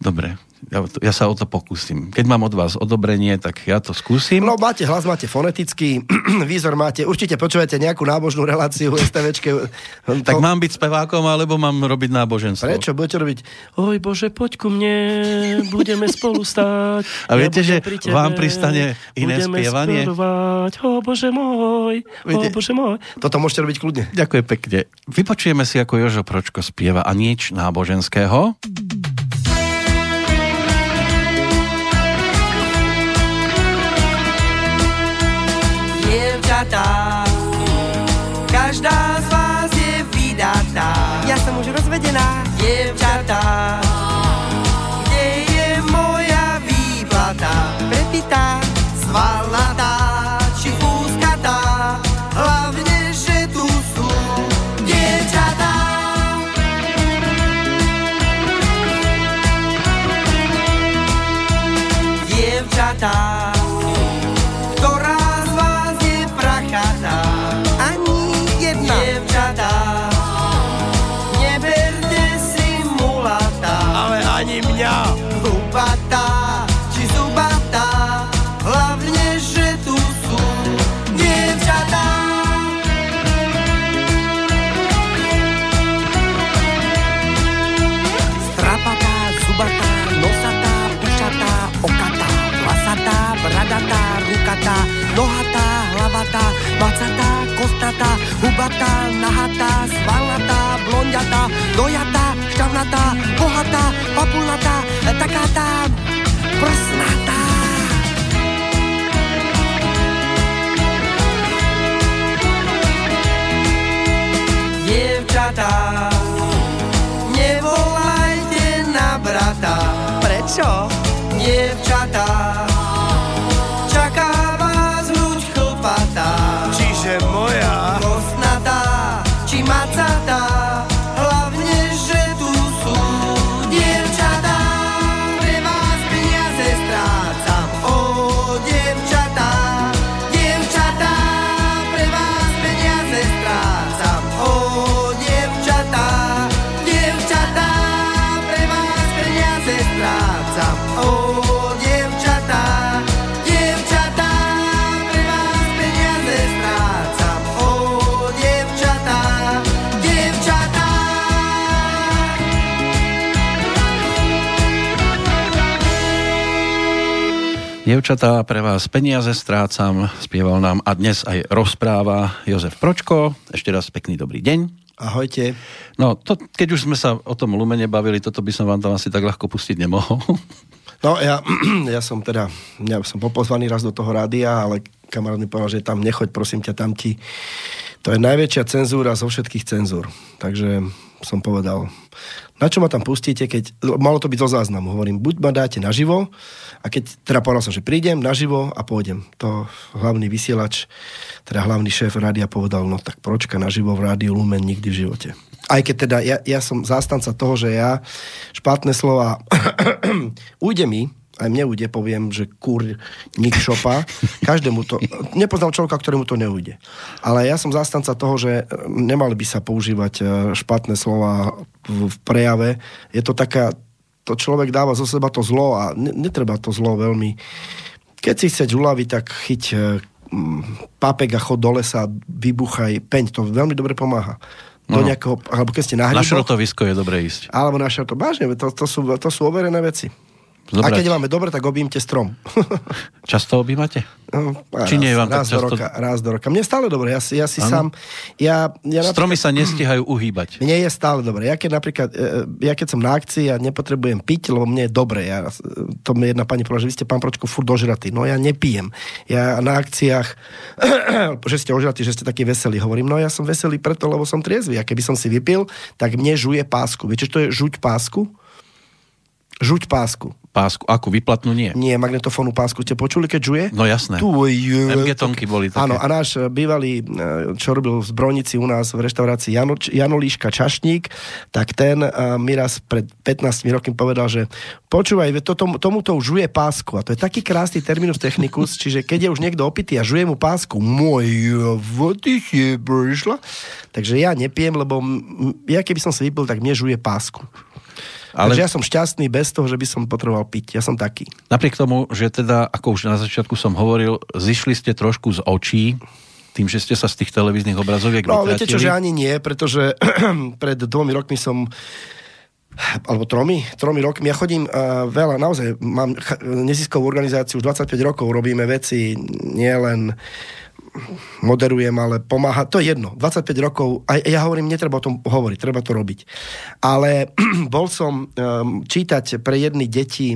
Dobre, ja, ja sa o to pokúsim. Keď mám od vás odobrenie, tak ja to skúsim. No máte hlas, máte fonetický, výzor máte, určite počujete nejakú nábožnú reláciu STVčke. Tak to... mám byť spevákom, alebo mám robiť náboženstvo? Prečo? Budete robiť Oj Bože, poď ku mne, budeme spolu stáť. A viete, ja že tebe, vám pristane iné spievanie? Spievať, o Bože môj, viete, o Bože môj. Toto môžete robiť kľudne. Ďakujem pekne. Vypočujeme si, ako Jožo Pročko spieva a nič náboženského. Vydatá. Každá hubatá, nahatá, svalnatá, blondiatá, dojatá, šťavnatá, bohatá, papulnatá, taká tá prsnatá. Dievčatá, nevolajte na brata. Prečo? Dievčatá, Dievčatá, pre vás peniaze strácam, spieval nám a dnes aj rozpráva Jozef Pročko. Ešte raz pekný dobrý deň. Ahojte. No, to, keď už sme sa o tom lumene bavili, toto by som vám tam asi tak ľahko pustiť nemohol. No, ja, ja som teda, ja som popozvaný raz do toho rádia, ale kamarát mi povedal, že tam nechoď, prosím ťa, tam ti. To je najväčšia cenzúra zo všetkých cenzúr. Takže som povedal, na čo ma tam pustíte, keď malo to byť zo záznamu. Hovorím, buď ma dáte naživo, a keď teda povedal som, že prídem naživo a pôjdem. To hlavný vysielač, teda hlavný šéf rádia povedal, no tak pročka naživo v rádiu Lumen nikdy v živote. Aj keď teda ja, ja som zástanca toho, že ja špatné slova ujde mi, aj mne ujde, poviem, že kur, nik šopa. Každému to, nepoznám človeka, ktorému to neujde. Ale ja som zastanca toho, že nemali by sa používať e, špatné slova v, prejave. Je to taká, to človek dáva zo seba to zlo a ne, netreba to zlo veľmi. Keď si chceť uľaviť, tak chyť e, pápek a chod do lesa, vybuchaj peň, to veľmi dobre pomáha do no. nejakého, alebo keď ste na hryboch, Na šrotovisko je dobre ísť. Alebo na šrotovisko, vážne, to, to, sú, to sú overené veci. Zobrať. A keď máme dobre, tak objímte strom. často objímate? No, Či nie vám raz, tak často... do roka, raz do roka. Mne je stále dobre. Ja si, ja si sám... Ja, ja Stromy sa nestihajú uhýbať. Mne je stále dobre. Ja keď napríklad, e, e, ja keď som na akcii a nepotrebujem piť, lebo mne je dobre. Ja, to mi jedna pani povedala, že vy ste pán Pročko furt dožratý. No ja nepijem. Ja na akciách, že ste ožratí, že ste taký veselý. Hovorím, no ja som veselý preto, lebo som triezvy. A keby som si vypil, tak mne žuje pásku. Viete, čo to je žuť pásku? Žuť pásku pásku, akú vyplatnú nie? Nie, magnetofónu pásku ste počuli, keď žuje? No jasné. Tu, je, MG tonky boli také. Áno, a náš bývalý, e, čo robil v Zbrojnici u nás v reštaurácii Jano, Janolíška Čašník, tak ten uh, mi raz pred 15 rokmi povedal, že počúvaj, to, tomu, tomuto už žuje pásku. A to je taký krásny terminus technicus, čiže keď je už niekto opitý a žuje mu pásku, môj vody je prišla. Takže ja nepijem, lebo ja keby som si vypil, tak mne žuje pásku. Ale... Takže ja som šťastný bez toho, že by som potreboval piť. Ja som taký. Napriek tomu, že teda, ako už na začiatku som hovoril, zišli ste trošku z očí, tým, že ste sa z tých televíznych obrazoviek No, vytratili. viete čo, že ani nie, pretože pred dvomi rokmi som alebo tromi, tromi rokmi. Ja chodím uh, veľa, naozaj mám neziskovú organizáciu, už 25 rokov robíme veci nielen moderujem, ale pomáha, to je jedno, 25 rokov, a ja hovorím, netreba o tom hovoriť, treba to robiť. Ale bol som um, čítať pre jedny deti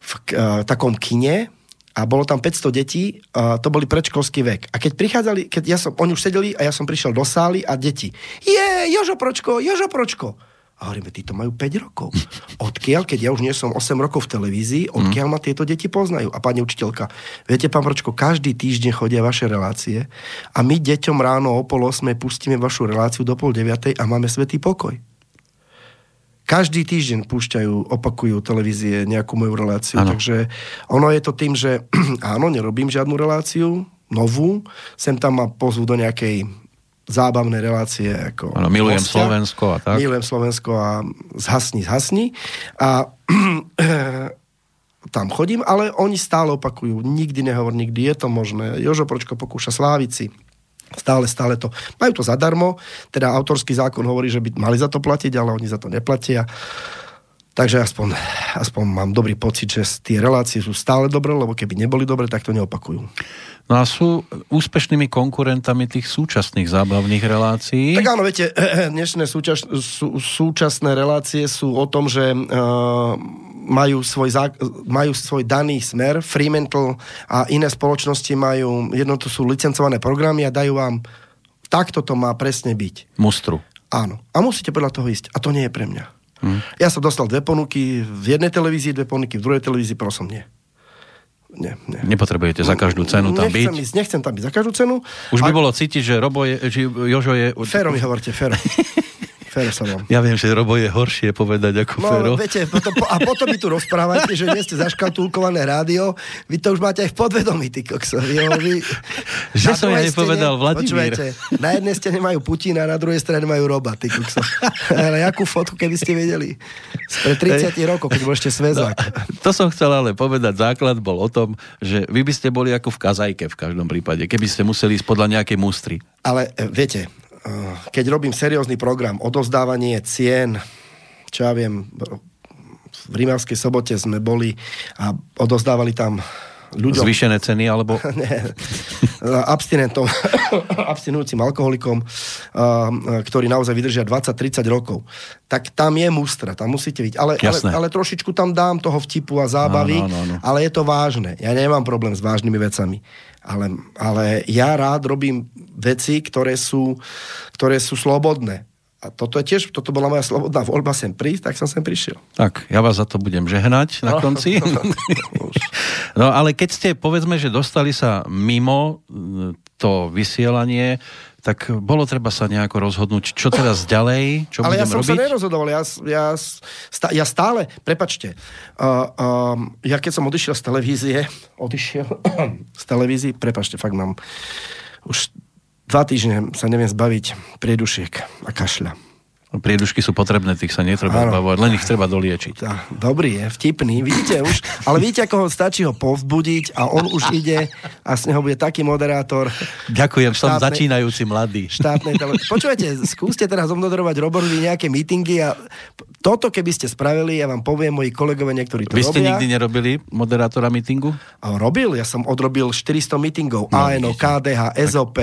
v uh, takom kine, a bolo tam 500 detí, uh, to boli predškolský vek. A keď prichádzali, keď ja som, oni už sedeli a ja som prišiel do sály a deti, je, Jožo Pročko, Jožo Pročko. A hovoríme, títo majú 5 rokov. Odkiaľ, keď ja už nie som 8 rokov v televízii, odkiaľ ma tieto deti poznajú? A pani učiteľka, viete, pán Pročko, každý týždeň chodia vaše relácie a my deťom ráno o pol 8 pustíme vašu reláciu do pol 9 a máme svetý pokoj. Každý týždeň púšťajú, opakujú televízie nejakú moju reláciu. Ano. Takže ono je to tým, že áno, nerobím žiadnu reláciu, novú, sem tam ma pozvú do nejakej zábavné relácie. Ako ano, milujem hostia. Slovensko a tak. Milujem Slovensko a zhasni, zhasni. A tam chodím, ale oni stále opakujú. Nikdy nehovor, nikdy je to možné. Jožo Pročko pokúša slávici. Stále, stále to. Majú to zadarmo, teda autorský zákon hovorí, že by mali za to platiť, ale oni za to neplatia. Takže aspoň, aspoň mám dobrý pocit, že tie relácie sú stále dobré, lebo keby neboli dobré, tak to neopakujú. No a sú úspešnými konkurentami tých súčasných zábavných relácií? Tak áno, viete, dnešné súčas, sú, súčasné relácie sú o tom, že uh, majú, svoj, zá, majú svoj daný smer, Fremantle a iné spoločnosti majú, jedno to sú licencované programy a dajú vám, takto to má presne byť. Mustru. Áno. A musíte podľa toho ísť. A to nie je pre mňa. Ja som dostal dve ponuky v jednej televízii, dve ponuky v druhej televízii, prosom nie nie, nie. Nepotrebujete za každú cenu tam nechcem byť? Ísť, nechcem tam byť za každú cenu. Už by a... bolo cítiť, že Robo je, že Jožo je... Fero mi hovorte, Fero. Fero sa vám. Ja viem, že Robo je horšie povedať ako no, Fero. Viete, potom, a potom mi tu rozprávate, že nie ste zaškatulkované rádio. Vy to už máte aj v podvedomí, ty kokso. Vy, vy, že som ja nepovedal Vladimír. na jednej strane majú Putina, na druhej strane majú Roba, ty kokso. Ale jakú fotku, keby ste vedeli? Pre 30 rokov, keď bol ešte svezák. No, to som chcel ale povedať. Základ bol o tom, že vy by ste boli ako v kazajke v každom prípade, keby ste museli ísť podľa nejakej mústry. Ale e, viete, keď robím seriózny program, odozdávanie cien, čo ja viem, v Rímavskej sobote sme boli a odozdávali tam ľuďom... Zvýšené ceny, alebo... Nie, abstinentom, abstinujúcim alkoholikom, ktorí naozaj vydržia 20-30 rokov. Tak tam je mustra, tam musíte byť. Ale, ale, ale trošičku tam dám toho vtipu a zábavy, no, no, no, no. ale je to vážne. Ja nemám problém s vážnymi vecami. Ale, ale ja rád robím veci, ktoré sú, ktoré sú slobodné. A toto je tiež, toto bola moja slobodná voľba sem prísť, tak som sem prišiel. Tak, ja vás za to budem žehnať na konci. no ale keď ste, povedzme, že dostali sa mimo to vysielanie, tak bolo treba sa nejako rozhodnúť, čo teraz ďalej, čo Ale budem ja som robiť? sa nerozhodoval, ja, ja, stá, ja stále, prepačte, uh, um, ja keď som odišiel z televízie, odišiel z televízie, prepačte, fakt mám už dva týždne sa neviem zbaviť priedušiek a kašľa. Priedušky sú potrebné, tých sa netreba Áno. zbavovať, len ich treba doliečiť. Dobrý je, vtipný, vidíte už, ale vidíte, ako ho stačí ho povzbudiť a on už ide a z neho bude taký moderátor Ďakujem, som Štátnej- začínajúci mladý. štátnej televízie. Počúvajte, skúste teraz obnodorovať Roborvi nejaké meetingy a toto keby ste spravili, ja vám poviem, moji kolegovia niektorí to Vy ste robia. nikdy nerobili moderátora mítingu? A robil, ja som odrobil 400 meetingov, No, ANO. KDH, SOP.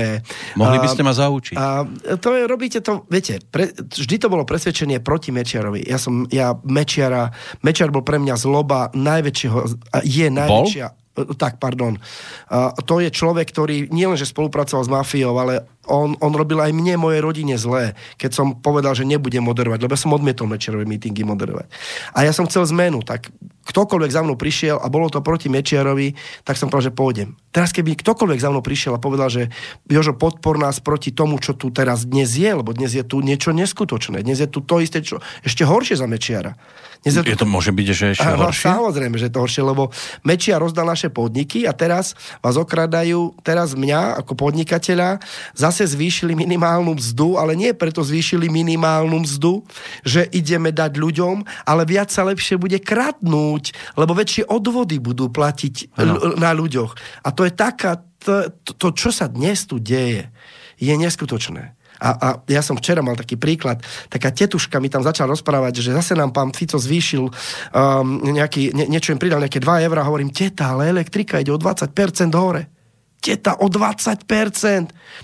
Mohli by ste ma zaučiť. A to je, robíte to, viete, pre, vždy to bolo presvedčenie proti Mečiarovi. Ja som, ja Mečiara, Mečiar bol pre mňa zloba najväčšieho, je najväčšia, tak, pardon. A to je človek, ktorý nielenže spolupracoval s mafiou, ale on, on robil aj mne, mojej rodine zlé, keď som povedal, že nebudem moderovať, lebo som odmietol Mečiarové mítingy moderovať. A ja som chcel zmenu, tak ktokoľvek za mnou prišiel a bolo to proti Mečiarovi, tak som povedal, že pôjdem. Teraz keby ktokoľvek za mnou prišiel a povedal, že Jožo, podpor nás proti tomu, čo tu teraz dnes je, lebo dnes je tu niečo neskutočné. Dnes je tu to isté, čo ešte horšie za Mečiara. Dnes Je to môže byť, že ešte Áno, horšie? Samozrejme, že je to horšie, lebo Mečia rozdal naše podniky a teraz vás okradajú, teraz mňa ako podnikateľa zase zvýšili minimálnu mzdu, ale nie preto zvýšili minimálnu mzdu, že ideme dať ľuďom, ale viac sa lepšie bude kradnúť, lebo väčšie odvody budú platiť l- na ľuďoch. A to je taká, to, to, čo sa dnes tu deje, je neskutočné. A, a ja som včera mal taký príklad, taká tetuška mi tam začala rozprávať, že zase nám pán Fico zvýšil um, nejaký, nie, niečo im pridal, nejaké 2 eurá, hovorím, teta, ale elektrika ide o 20% hore. Teta, o 20%.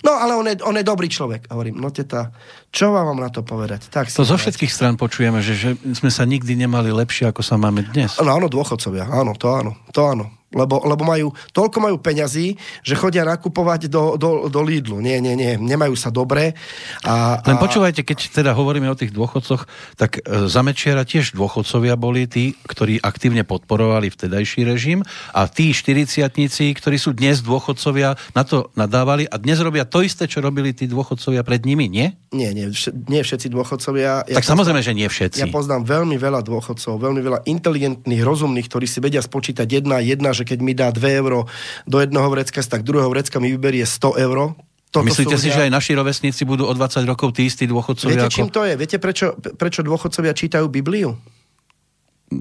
No, ale on je, on je dobrý človek. A hovorím, no teta, čo vám mám na to povedať? Tak To zo povedať. všetkých strán počujeme, že, že sme sa nikdy nemali lepšie, ako sa máme dnes. No áno, dôchodcovia, áno, to áno, to áno. Lebo, lebo majú, toľko majú peňazí, že chodia nakupovať do, do, do Lidlu. Nie, nie, nie, nemajú sa dobre. A, Len a, počúvajte, keď teda hovoríme o tých dôchodcoch, tak e, za Mečiara tiež dôchodcovia boli tí, ktorí aktívne podporovali vtedajší režim a tí štyriciatníci, ktorí sú dnes dôchodcovia, na to nadávali a dnes robia to isté, čo robili tí dôchodcovia pred nimi, nie? Nie, nie, vš- nie všetci dôchodcovia. Ja tak samozrejme, že nie všetci. Ja poznám veľmi veľa dôchodcov, veľmi veľa inteligentných, rozumných, ktorí si vedia spočítať jedna jedna, že keď mi dá 2 euro do jedného vrecka, tak druhého vrecka mi vyberie 100 euro. Toto Myslíte si, že aj naši rovesníci budú o 20 rokov tí istí dôchodcovia? Viete, čím ako... to je? Viete, prečo, prečo dôchodcovia čítajú Bibliu?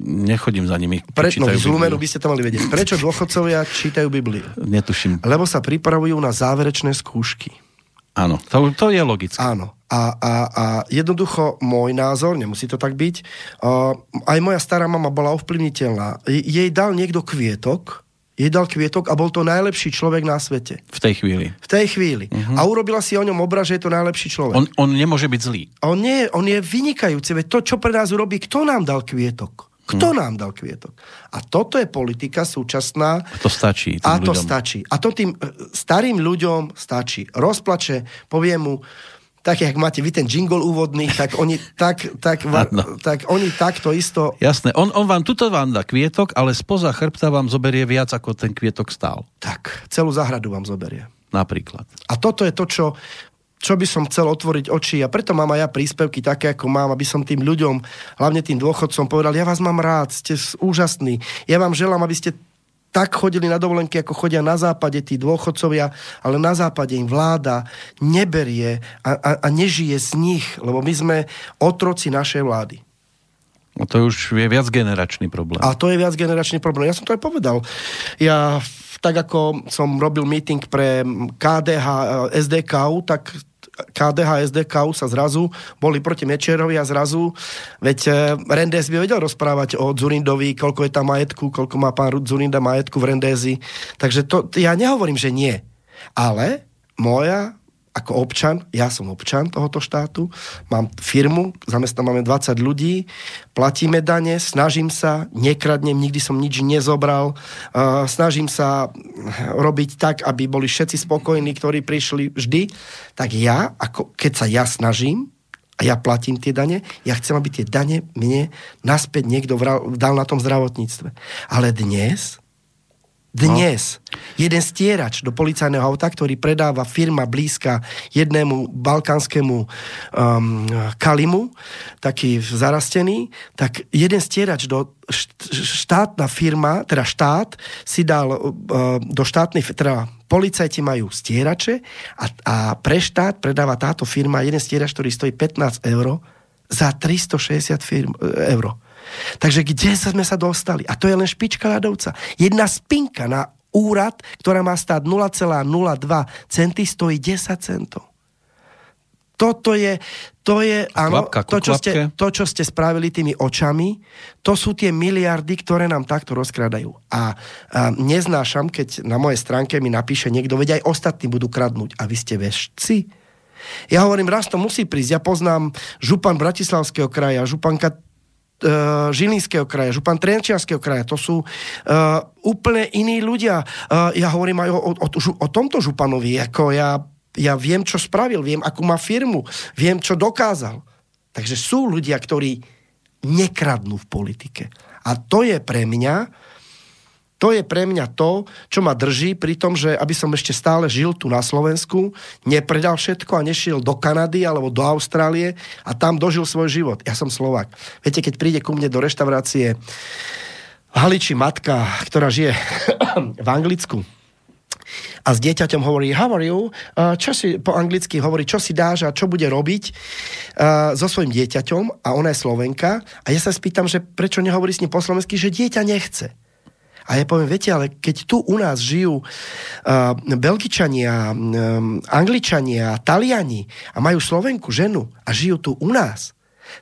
Nechodím za nimi. Pre, no, z Lumenu by ste to mali vedieť. Prečo dôchodcovia čítajú Bibliu? Netuším. Lebo sa pripravujú na záverečné skúšky. Áno, to, to je logické. Áno. A, a, a jednoducho môj názor, nemusí to tak byť, uh, aj moja stará mama bola ovplyvniteľná. Je- Jej dal niekto kvietok, jej dal kvietok a bol to najlepší človek na svete. V tej chvíli. V tej chvíli. Uh-huh. A urobila si o ňom obraz, že je to najlepší človek. On, on nemôže byť zlý. On, nie, on je vynikajúci. Veď to, čo pre nás urobí, kto nám dal kvietok? Kto nám dal kvietok? A toto je politika súčasná. A to stačí A to ľuďom. stačí. A to tým e, starým ľuďom stačí. Rozplače, povie mu, tak jak máte vy ten jingle úvodný, tak oni tak, tak, Áno. tak oni takto isto Jasné, on, on vám tuto vám dá kvietok, ale spoza chrbta vám zoberie viac, ako ten kvietok stál. tak celú záhradu vám zoberie. Napríklad. A toto je to, čo, čo by som chcel otvoriť oči a preto mám aj ja príspevky také, ako mám, aby som tým ľuďom, hlavne tým dôchodcom povedal, ja vás mám rád, ste úžasní, ja vám želám, aby ste tak chodili na dovolenky, ako chodia na západe tí dôchodcovia, ale na západe im vláda neberie a, a, a nežije z nich, lebo my sme otroci našej vlády. No to už je viac generačný problém. A to je viac generačný problém. Ja som to aj povedal. Ja, tak ako som robil meeting pre KDH, eh, SDKU, tak KDH, SDKU sa zrazu boli proti Mečerovi a zrazu, veď eh, Rendes by vedel rozprávať o Zurindovi, koľko je tam majetku, koľko má pán Zurinda majetku v Rendezi. Takže to, ja nehovorím, že nie. Ale moja ako občan, ja som občan tohoto štátu, mám firmu, zamestnám máme 20 ľudí, platíme dane, snažím sa, nekradnem, nikdy som nič nezobral, uh, snažím sa robiť tak, aby boli všetci spokojní, ktorí prišli vždy, tak ja, ako, keď sa ja snažím, a ja platím tie dane, ja chcem, aby tie dane mne naspäť niekto vral, dal na tom zdravotníctve. Ale dnes, dnes, jeden stierač do policajného auta, ktorý predáva firma blízka jednému balkánskému um, kalimu, taký zarastený, tak jeden stierač do štátna firma, teda štát si dal uh, do štátnej, teda policajti majú stierače a, a pre štát predáva táto firma jeden stierač, ktorý stojí 15 eur za 360 firm, e, eur. Takže kde sme sa dostali? A to je len špička ľadovca. Jedna spinka na úrad, ktorá má stáť 0,02 centy, stojí 10 centov toto je, to je, áno, to, čo ste, to, čo ste spravili tými očami, to sú tie miliardy, ktoré nám takto rozkradajú. A, a neznášam, keď na mojej stránke mi napíše niekto, veď aj ostatní budú kradnúť. A vy ste vešci? Ja hovorím, raz to musí prísť. Ja poznám župan Bratislavského kraja, županka Žilinského kraja, župan Trenčianského kraja. To sú uh, úplne iní ľudia. Uh, ja hovorím aj o, o, o tomto županovi. Ako ja ja viem, čo spravil, viem, akú má firmu, viem, čo dokázal. Takže sú ľudia, ktorí nekradnú v politike. A to je pre mňa, to je pre mňa to, čo ma drží pri tom, že aby som ešte stále žil tu na Slovensku, nepredal všetko a nešiel do Kanady alebo do Austrálie a tam dožil svoj život. Ja som Slovak. Viete, keď príde ku mne do reštaurácie Haliči matka, ktorá žije v Anglicku, a s dieťaťom hovorí, how are you? Čo si po anglicky hovorí, čo si dáš a čo bude robiť so svojím dieťaťom a ona je Slovenka a ja sa spýtam, že prečo nehovorí s ním po slovensky, že dieťa nechce. A ja poviem, viete, ale keď tu u nás žijú uh, Belgičania, um, Angličania, Taliani a majú Slovenku ženu a žijú tu u nás,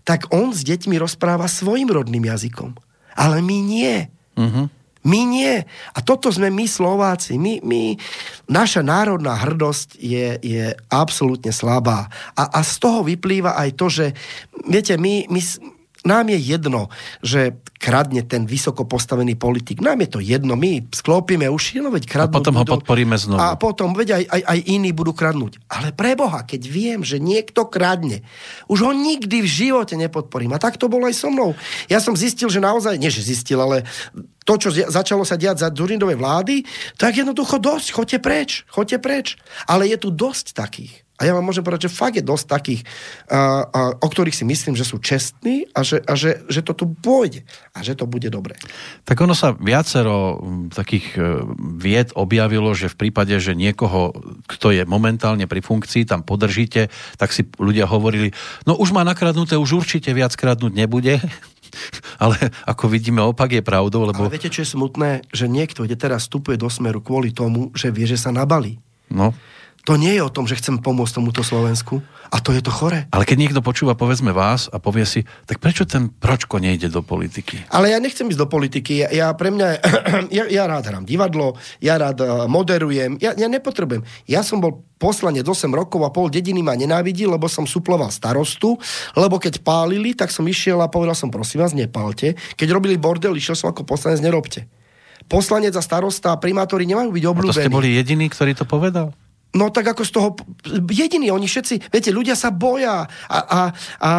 tak on s deťmi rozpráva svojim rodným jazykom. Ale my nie. Uh-huh. My nie. A toto sme my Slováci. My, my, naša národná hrdosť je, je absolútne slabá. A, a z toho vyplýva aj to, že viete, my, my, nám je jedno, že kradne ten vysoko postavený politik. Nám je to jedno, my sklopíme uši, no veď kradnú. A potom budú, ho podporíme znovu. A potom, veď aj, aj, aj iní budú kradnúť. Ale pre Boha, keď viem, že niekto kradne, už ho nikdy v živote nepodporím. A tak to bolo aj so mnou. Ja som zistil, že naozaj, nie že zistil, ale to, čo začalo sa diať za Durindovej vlády, tak jednoducho dosť, choďte preč, choďte preč. Ale je tu dosť takých. A ja vám môžem povedať, že fakt je dosť takých, a, a, o ktorých si myslím, že sú čestní a, že, a že, že to tu pôjde a že to bude dobre. Tak ono sa viacero takých e, vied objavilo, že v prípade, že niekoho, kto je momentálne pri funkcii, tam podržíte, tak si ľudia hovorili, no už má nakradnuté, už určite viac kradnúť nebude. Ale ako vidíme, opak je pravdou. Lebo... Ale viete, čo je smutné? Že niekto, kde teraz vstupuje do smeru kvôli tomu, že vie, že sa nabalí. No. To nie je o tom, že chcem pomôcť tomuto Slovensku. A to je to chore. Ale keď niekto počúva, povedzme vás a povie si, tak prečo ten Pročko nejde do politiky? Ale ja nechcem ísť do politiky. Ja, ja pre mňa, ja, ja rád hrám divadlo, ja rád uh, moderujem, ja, ja nepotrebujem. Ja som bol poslanec 8 rokov a pol dediny ma nenávidí, lebo som suploval starostu, lebo keď pálili, tak som išiel a povedal som, prosím vás, nepálte. Keď robili bordel, išiel som ako poslanec, nerobte poslanec a starosta a primátori nemajú byť obľúbení. A to ste boli jediní, ktorý to povedal? No tak ako z toho, jediní, oni všetci, viete, ľudia sa boja. A, a, a, a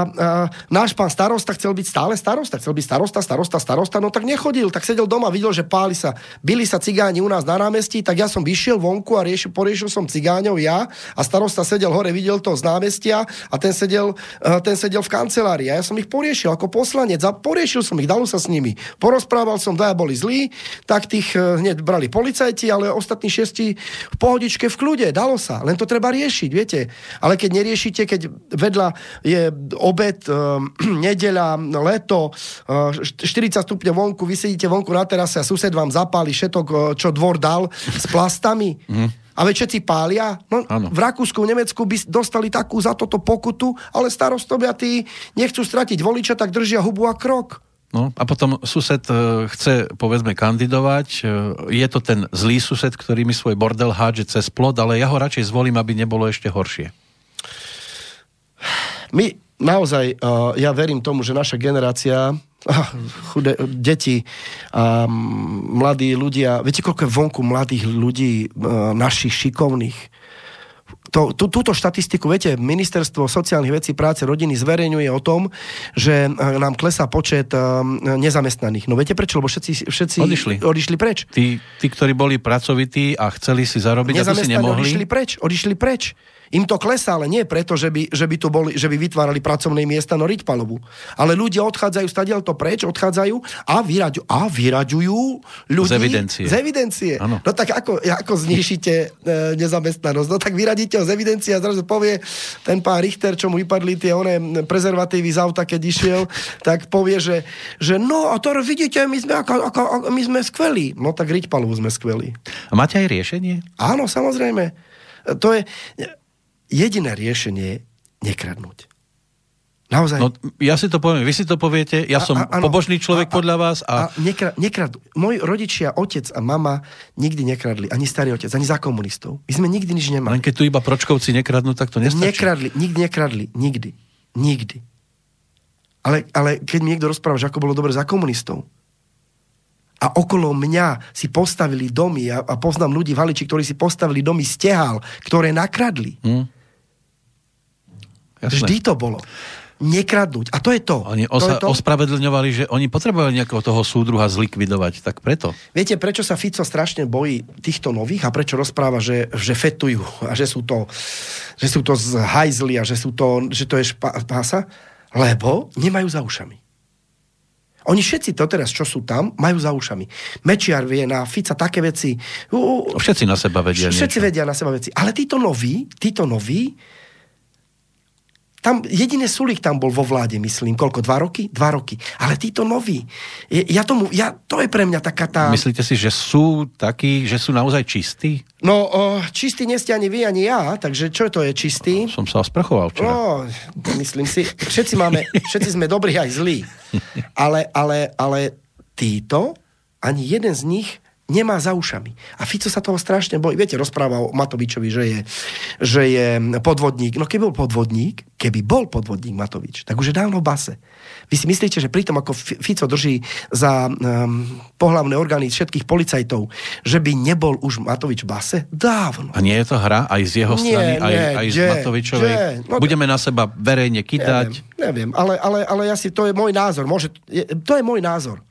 náš pán starosta chcel byť stále starosta, chcel byť starosta, starosta, starosta, no tak nechodil, tak sedel doma, videl, že páli sa, byli sa cigáni u nás na námestí, tak ja som vyšiel vonku a riešil, poriešil som cigáňov ja a starosta sedel hore, videl to z námestia a ten sedel, e, ten sedel v kancelárii. A ja som ich poriešil ako poslanec a poriešil som ich, dalo sa s nimi. Porozprával som, dvaja boli zlí, tak tých e, hneď brali policajti, ale ostatní šesti v pohodičke v kľude, dalo sa, len to treba riešiť, viete. Ale keď neriešite, keď vedľa je obed, um, nedeľa, leto, uh, 40 stupňov vonku, vy sedíte vonku na terase a sused vám zapáli všetok, uh, čo dvor dal s plastami. Mm. A veď všetci pália. No, v Rakúsku, v Nemecku by dostali takú za toto pokutu, ale starostovia tí nechcú stratiť voliča, tak držia hubu a krok. No a potom sused e, chce, povedzme, kandidovať. E, je to ten zlý sused, ktorý mi svoj bordel hádže cez plod, ale ja ho radšej zvolím, aby nebolo ešte horšie. My naozaj, e, ja verím tomu, že naša generácia, chudé deti, a mladí ľudia, viete, koľko je vonku mladých ľudí, našich šikovných, to, tú, túto štatistiku, viete, Ministerstvo sociálnych vecí, práce, rodiny zverejňuje o tom, že nám klesá počet nezamestnaných. No viete prečo? Lebo všetci, všetci odišli. odišli preč. Tí, tí, ktorí boli pracovití a chceli si zarobiť, a si nemohli. Odišli preč, odišli preč. Im to klesá, ale nie preto, že by, že by, tu boli, že by vytvárali pracovné miesta no Ričpalovu. Ale ľudia odchádzajú stadiaľ to preč, odchádzajú a, vyraďu, a vyraďujú ľudí z evidencie. Z evidencie. Ano. No tak ako, ako znišíte e, nezamestnanosť? No tak vyradíte ho z evidencie a zrazu povie ten pán Richter, čo mu vypadli tie one prezervatívy z auta, keď išiel, tak povie, že, že no a to vidíte, my sme, ako, ako, my sme skvelí. No tak Ričpalovu sme skvelí. A máte aj riešenie? Áno, samozrejme. To je jediné riešenie je nekradnúť. Naozaj. No, ja si to poviem, vy si to poviete, ja a, som a, pobožný človek a, a, podľa vás. A... a nekra, nekrad, moji rodičia, otec a mama nikdy nekradli, ani starý otec, ani za komunistov. My sme nikdy nič nemali. Len keď tu iba pročkovci nekradnú, tak to nestačí. Nekradli, nikdy nekradli, nikdy. Nikdy. Ale, ale keď mi niekto rozpráva, že ako bolo dobre za komunistov, a okolo mňa si postavili domy a, a poznám ľudí v Haliči, ktorí si postavili domy z tehál, ktoré nakradli. Hmm. Vždy to bolo. Nekradnúť. A to je to. Oni to osa- je to. ospravedlňovali, že oni potrebovali nejakého toho súdruha zlikvidovať, tak preto. Viete, prečo sa Fico strašne bojí týchto nových a prečo rozpráva, že, že fetujú a že sú to, že sú to z hajzli a že, sú to, že to je špása? Lebo nemajú za ušami. Oni všetci to teraz, čo sú tam, majú za ušami. Mečiar vie na Fica také veci. Všetci na seba vedia Všetci niečo. vedia na seba veci. Ale títo noví, títo noví, tam jediný Sulik tam bol vo vláde, myslím, koľko, dva roky? Dva roky. Ale títo noví, ja tomu, ja, to je pre mňa taká tá... Myslíte si, že sú takí, že sú naozaj čistí? No, o, čistí nie ste ani vy, ani ja, takže čo to je čistý? Som sa osprachoval včera. No, myslím si, všetci máme, všetci sme dobrí aj zlí. Ale, ale, ale títo, ani jeden z nich nemá za ušami. A Fico sa toho strašne bojí. Viete, rozpráva o Matovičovi, že je, že je podvodník. No keby bol podvodník, keby bol podvodník Matovič, tak už je dávno v base. Vy si myslíte, že pri tom, ako Fico drží za um, pohlavné orgány všetkých policajtov, že by nebol už Matovič v base? Dávno. A nie je to hra aj z jeho nie, strany, aj, nie, aj z nie, Matovičovej? Nie, no, Budeme na seba verejne kytať? Neviem, neviem ale, ale, ale ja si, to je môj názor. Môže, je, to je môj názor.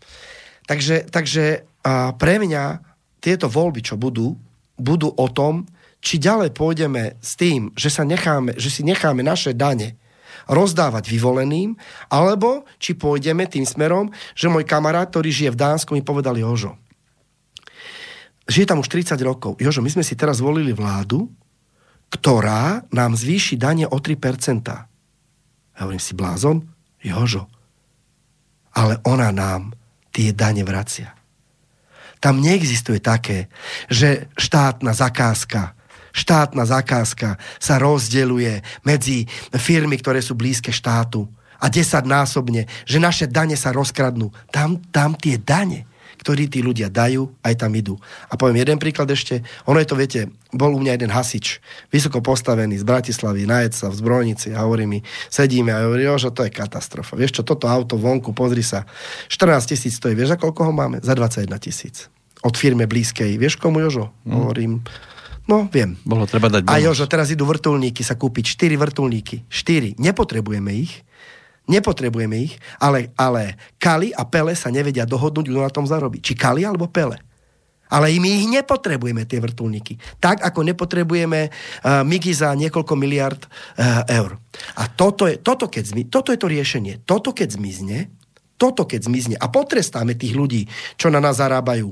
Takže, takže a pre mňa tieto voľby, čo budú, budú o tom, či ďalej pôjdeme s tým, že, sa necháme, že si necháme naše dane rozdávať vyvoleným, alebo či pôjdeme tým smerom, že môj kamarát, ktorý žije v Dánsku, mi povedal Jožo. Žije tam už 30 rokov. Jožo, my sme si teraz volili vládu, ktorá nám zvýši dane o 3%. Ja hovorím si, blázon? Jožo. Ale ona nám tie dane vracia. Tam neexistuje také, že štátna zakázka štátna zakázka sa rozdeluje medzi firmy, ktoré sú blízke štátu a 10 násobne, že naše dane sa rozkradnú. Tam, tam tie dane, ktorí tí ľudia dajú, aj tam idú. A poviem jeden príklad ešte. Ono je to, viete, bol u mňa jeden hasič, vysoko postavený z Bratislavy, najed sa v zbrojnici a hovorí mi, sedíme a hovorí, že to je katastrofa. Vieš čo, toto auto vonku, pozri sa, 14 tisíc stojí, vieš za koľko ho máme? Za 21 tisíc od firme blízkej. Vieš komu, Jožo? Mm. Hovorím, no viem. Bolo treba dať bonus. A Jožo, teraz idú vrtulníky sa kúpiť. 4 vrtulníky. 4. Nepotrebujeme ich. Nepotrebujeme ich, ale, ale Kali a Pele sa nevedia dohodnúť, kto na tom zarobí. Či Kali alebo Pele. Ale my ich nepotrebujeme, tie vrtulníky. Tak, ako nepotrebujeme uh, MIGI za niekoľko miliard uh, eur. A toto je, toto, keď zmi, toto je to riešenie. Toto, keď zmizne, toto, keď zmizne a potrestáme tých ľudí, čo na nás zarábajú,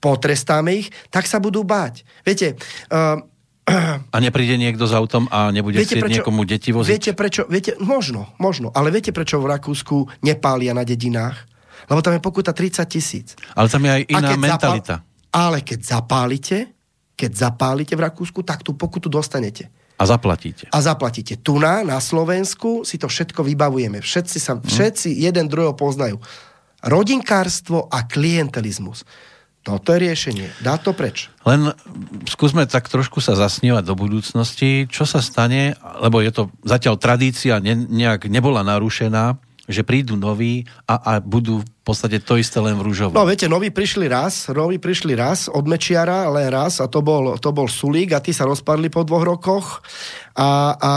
potrestáme ich, tak sa budú báť. Viete, uh, a nepríde niekto s autom a nebude viete, prečo, niekomu deti voziť? Viete prečo? Viete, možno, možno. Ale viete prečo v Rakúsku nepália na dedinách? Lebo tam je pokuta 30 tisíc. Ale tam je aj iná mentalita. Zapál, ale keď zapálite, keď zapálite v Rakúsku, tak tú pokutu dostanete. A zaplatíte. A zaplatíte. Tu na, na Slovensku si to všetko vybavujeme. Všetci, sa, hm. všetci jeden druhého poznajú. Rodinkárstvo a klientelizmus. Toto je riešenie. Dá to preč. Len skúsme tak trošku sa zasnievať do budúcnosti, čo sa stane, lebo je to zatiaľ tradícia ne, nejak nebola narušená, že prídu noví a, a budú v podstate to isté len v rúžovom. No viete, noví prišli raz, noví prišli raz od Mečiara, len raz a to bol, to bol Sulík a tí sa rozpadli po dvoch rokoch a, a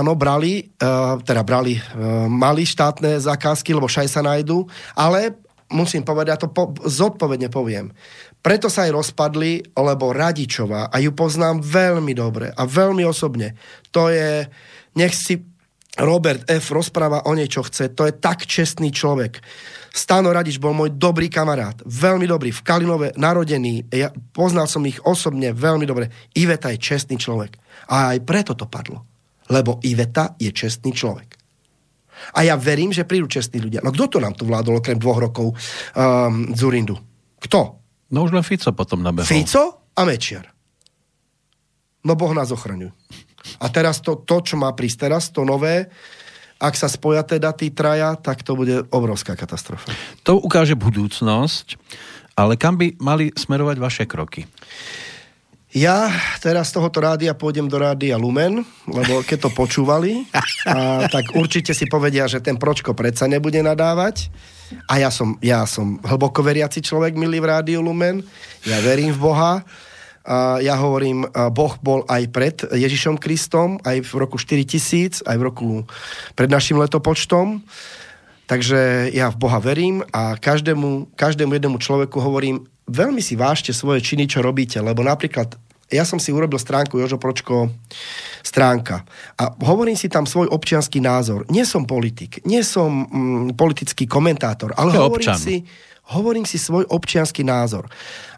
áno, brali, uh, teda brali, uh, mali štátne zakázky, lebo šaj sa nájdu, ale musím povedať, ja to po, zodpovedne poviem. Preto sa aj rozpadli, lebo Radičová, a ju poznám veľmi dobre a veľmi osobne, to je, nech si Robert F. rozpráva o nej, chce. To je tak čestný človek. Stano Radič bol môj dobrý kamarát. Veľmi dobrý. V Kalinove narodený. Ja poznal som ich osobne veľmi dobre. Iveta je čestný človek. A aj preto to padlo. Lebo Iveta je čestný človek. A ja verím, že prídu čestní ľudia. No kto to nám tu vládol okrem dvoch rokov um, Zurindu? Kto? No už len Fico potom nabehol. Fico a Mečiar. No Boh nás ochraňuje. A teraz to, to, čo má prísť teraz, to nové, ak sa spoja teda tí traja, tak to bude obrovská katastrofa. To ukáže budúcnosť, ale kam by mali smerovať vaše kroky? Ja teraz z tohoto rádia pôjdem do rádia Lumen, lebo keď to počúvali, a, tak určite si povedia, že ten Pročko predsa nebude nadávať. A ja som, ja som hlboko veriaci človek, milý v rádiu Lumen. Ja verím v Boha a ja hovorím, Boh bol aj pred Ježišom Kristom, aj v roku 4000, aj v roku pred našim letopočtom. Takže ja v Boha verím a každému, každému jednému človeku hovorím, veľmi si vážte svoje činy, čo robíte, lebo napríklad ja som si urobil stránku Jožo Pročko stránka a hovorím si tam svoj občianský názor. Nie som politik, nie som mm, politický komentátor, ale hovorím občan. si, hovorím si svoj občianský názor.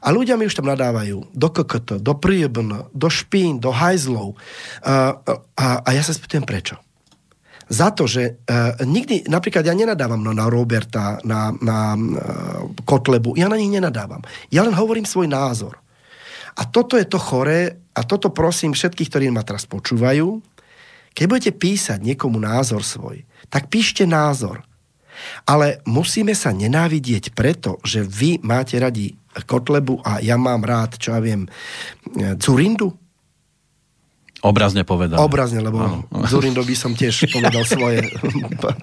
A ľudia mi už tam nadávajú do KKT, do príjebn, do špín, do hajzlov. A, a, a ja sa spýtujem prečo. Za to, že uh, nikdy, napríklad ja nenadávam no, na Roberta, na, na uh, Kotlebu, ja na nich nenadávam. Ja len hovorím svoj názor. A toto je to choré, a toto prosím všetkých, ktorí ma teraz počúvajú, keď budete písať niekomu názor svoj, tak píšte názor. Ale musíme sa nenávidieť preto, že vy máte radi Kotlebu a ja mám rád, čo ja viem, Zurindu? Obrazne povedané. Obrazne, lebo ano. Zurindo by som tiež povedal svoje.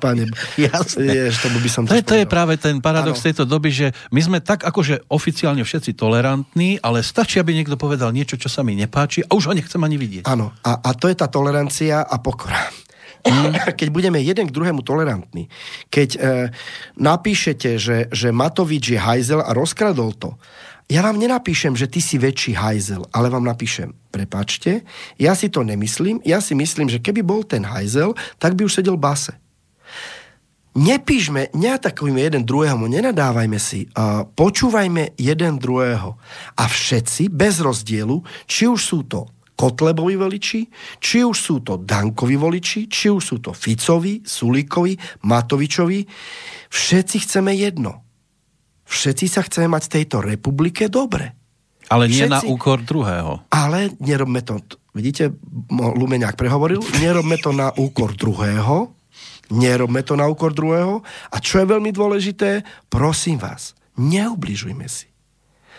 Pane, Jasne. Jež, to by som to, je, to je práve ten paradox ano. tejto doby, že my sme tak akože oficiálne všetci tolerantní, ale stačí, aby niekto povedal niečo, čo sa mi nepáči a už ho nechcem ani vidieť. Áno, a, a to je tá tolerancia a pokora. Mm. keď budeme jeden k druhému tolerantní, keď e, napíšete, že, že Matovič je hajzel a rozkradol to, ja vám nenapíšem, že ty si väčší hajzel, ale vám napíšem, prepačte, ja si to nemyslím, ja si myslím, že keby bol ten hajzel, tak by už sedel v base. Nepíšme, neatakujme jeden druhého, nenadávajme si, počúvajme jeden druhého. A všetci, bez rozdielu, či už sú to Kotlebovi voliči, či už sú to Dankovi voliči, či už sú to Ficovi, Sulíkovi, Matovičovi. Všetci chceme jedno. Všetci sa chceme mať v tejto republike dobre. Ale nie Všetci, na úkor druhého. Ale nerobme to, vidíte, Lumeňák prehovoril, nerobme to na úkor druhého, nerobme to na úkor druhého. A čo je veľmi dôležité, prosím vás, neubližujme si.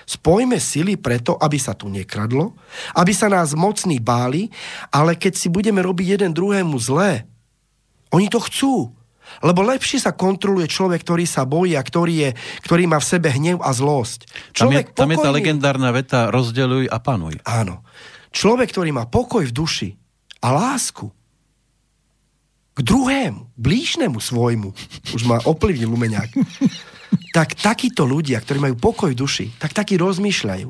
Spojme sily preto, aby sa tu nekradlo, aby sa nás mocní báli, ale keď si budeme robiť jeden druhému zlé, oni to chcú. Lebo lepšie sa kontroluje človek, ktorý sa bojí a ktorý, je, ktorý má v sebe hnev a zlosť. Človek tam, je, tam je tá legendárna veta rozdeľuj a panuj. Áno. Človek, ktorý má pokoj v duši a lásku k druhému, blížnemu svojmu, už má oplivnil lumeňák, tak takíto ľudia, ktorí majú pokoj duši, tak takí rozmýšľajú.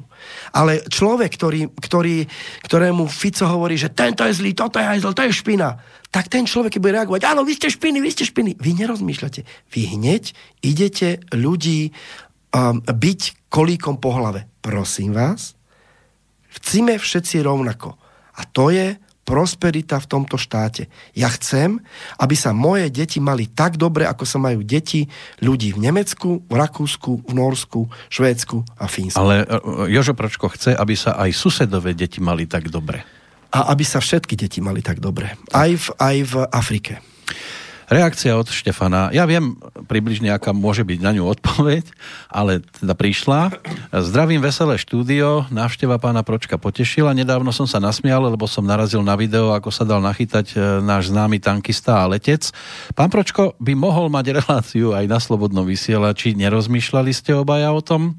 Ale človek, ktorý, ktorý, ktorému Fico hovorí, že tento je zlý, toto je hajzl, to je špina, tak ten človek bude reagovať, áno, vy ste špiny, vy ste špiny. Vy nerozmýšľate. Vy hneď idete ľudí um, byť kolíkom po hlave. Prosím vás, chcíme všetci rovnako. A to je prosperita v tomto štáte. Ja chcem, aby sa moje deti mali tak dobre, ako sa majú deti ľudí v Nemecku, v Rakúsku, v Norsku, Švédsku a Fínsku. Ale e, e, Jožo Pročko chce, aby sa aj susedové deti mali tak dobre. A aby sa všetky deti mali tak dobre. Aj v, aj v Afrike. Reakcia od Štefana. Ja viem približne, aká môže byť na ňu odpoveď, ale teda prišla. Zdravím veselé štúdio, návšteva pána Pročka potešila. Nedávno som sa nasmial, lebo som narazil na video, ako sa dal nachytať e, náš známy tankista a letec. Pán Pročko by mohol mať reláciu aj na Slobodnom vysielači. Nerozmýšľali ste obaja o tom?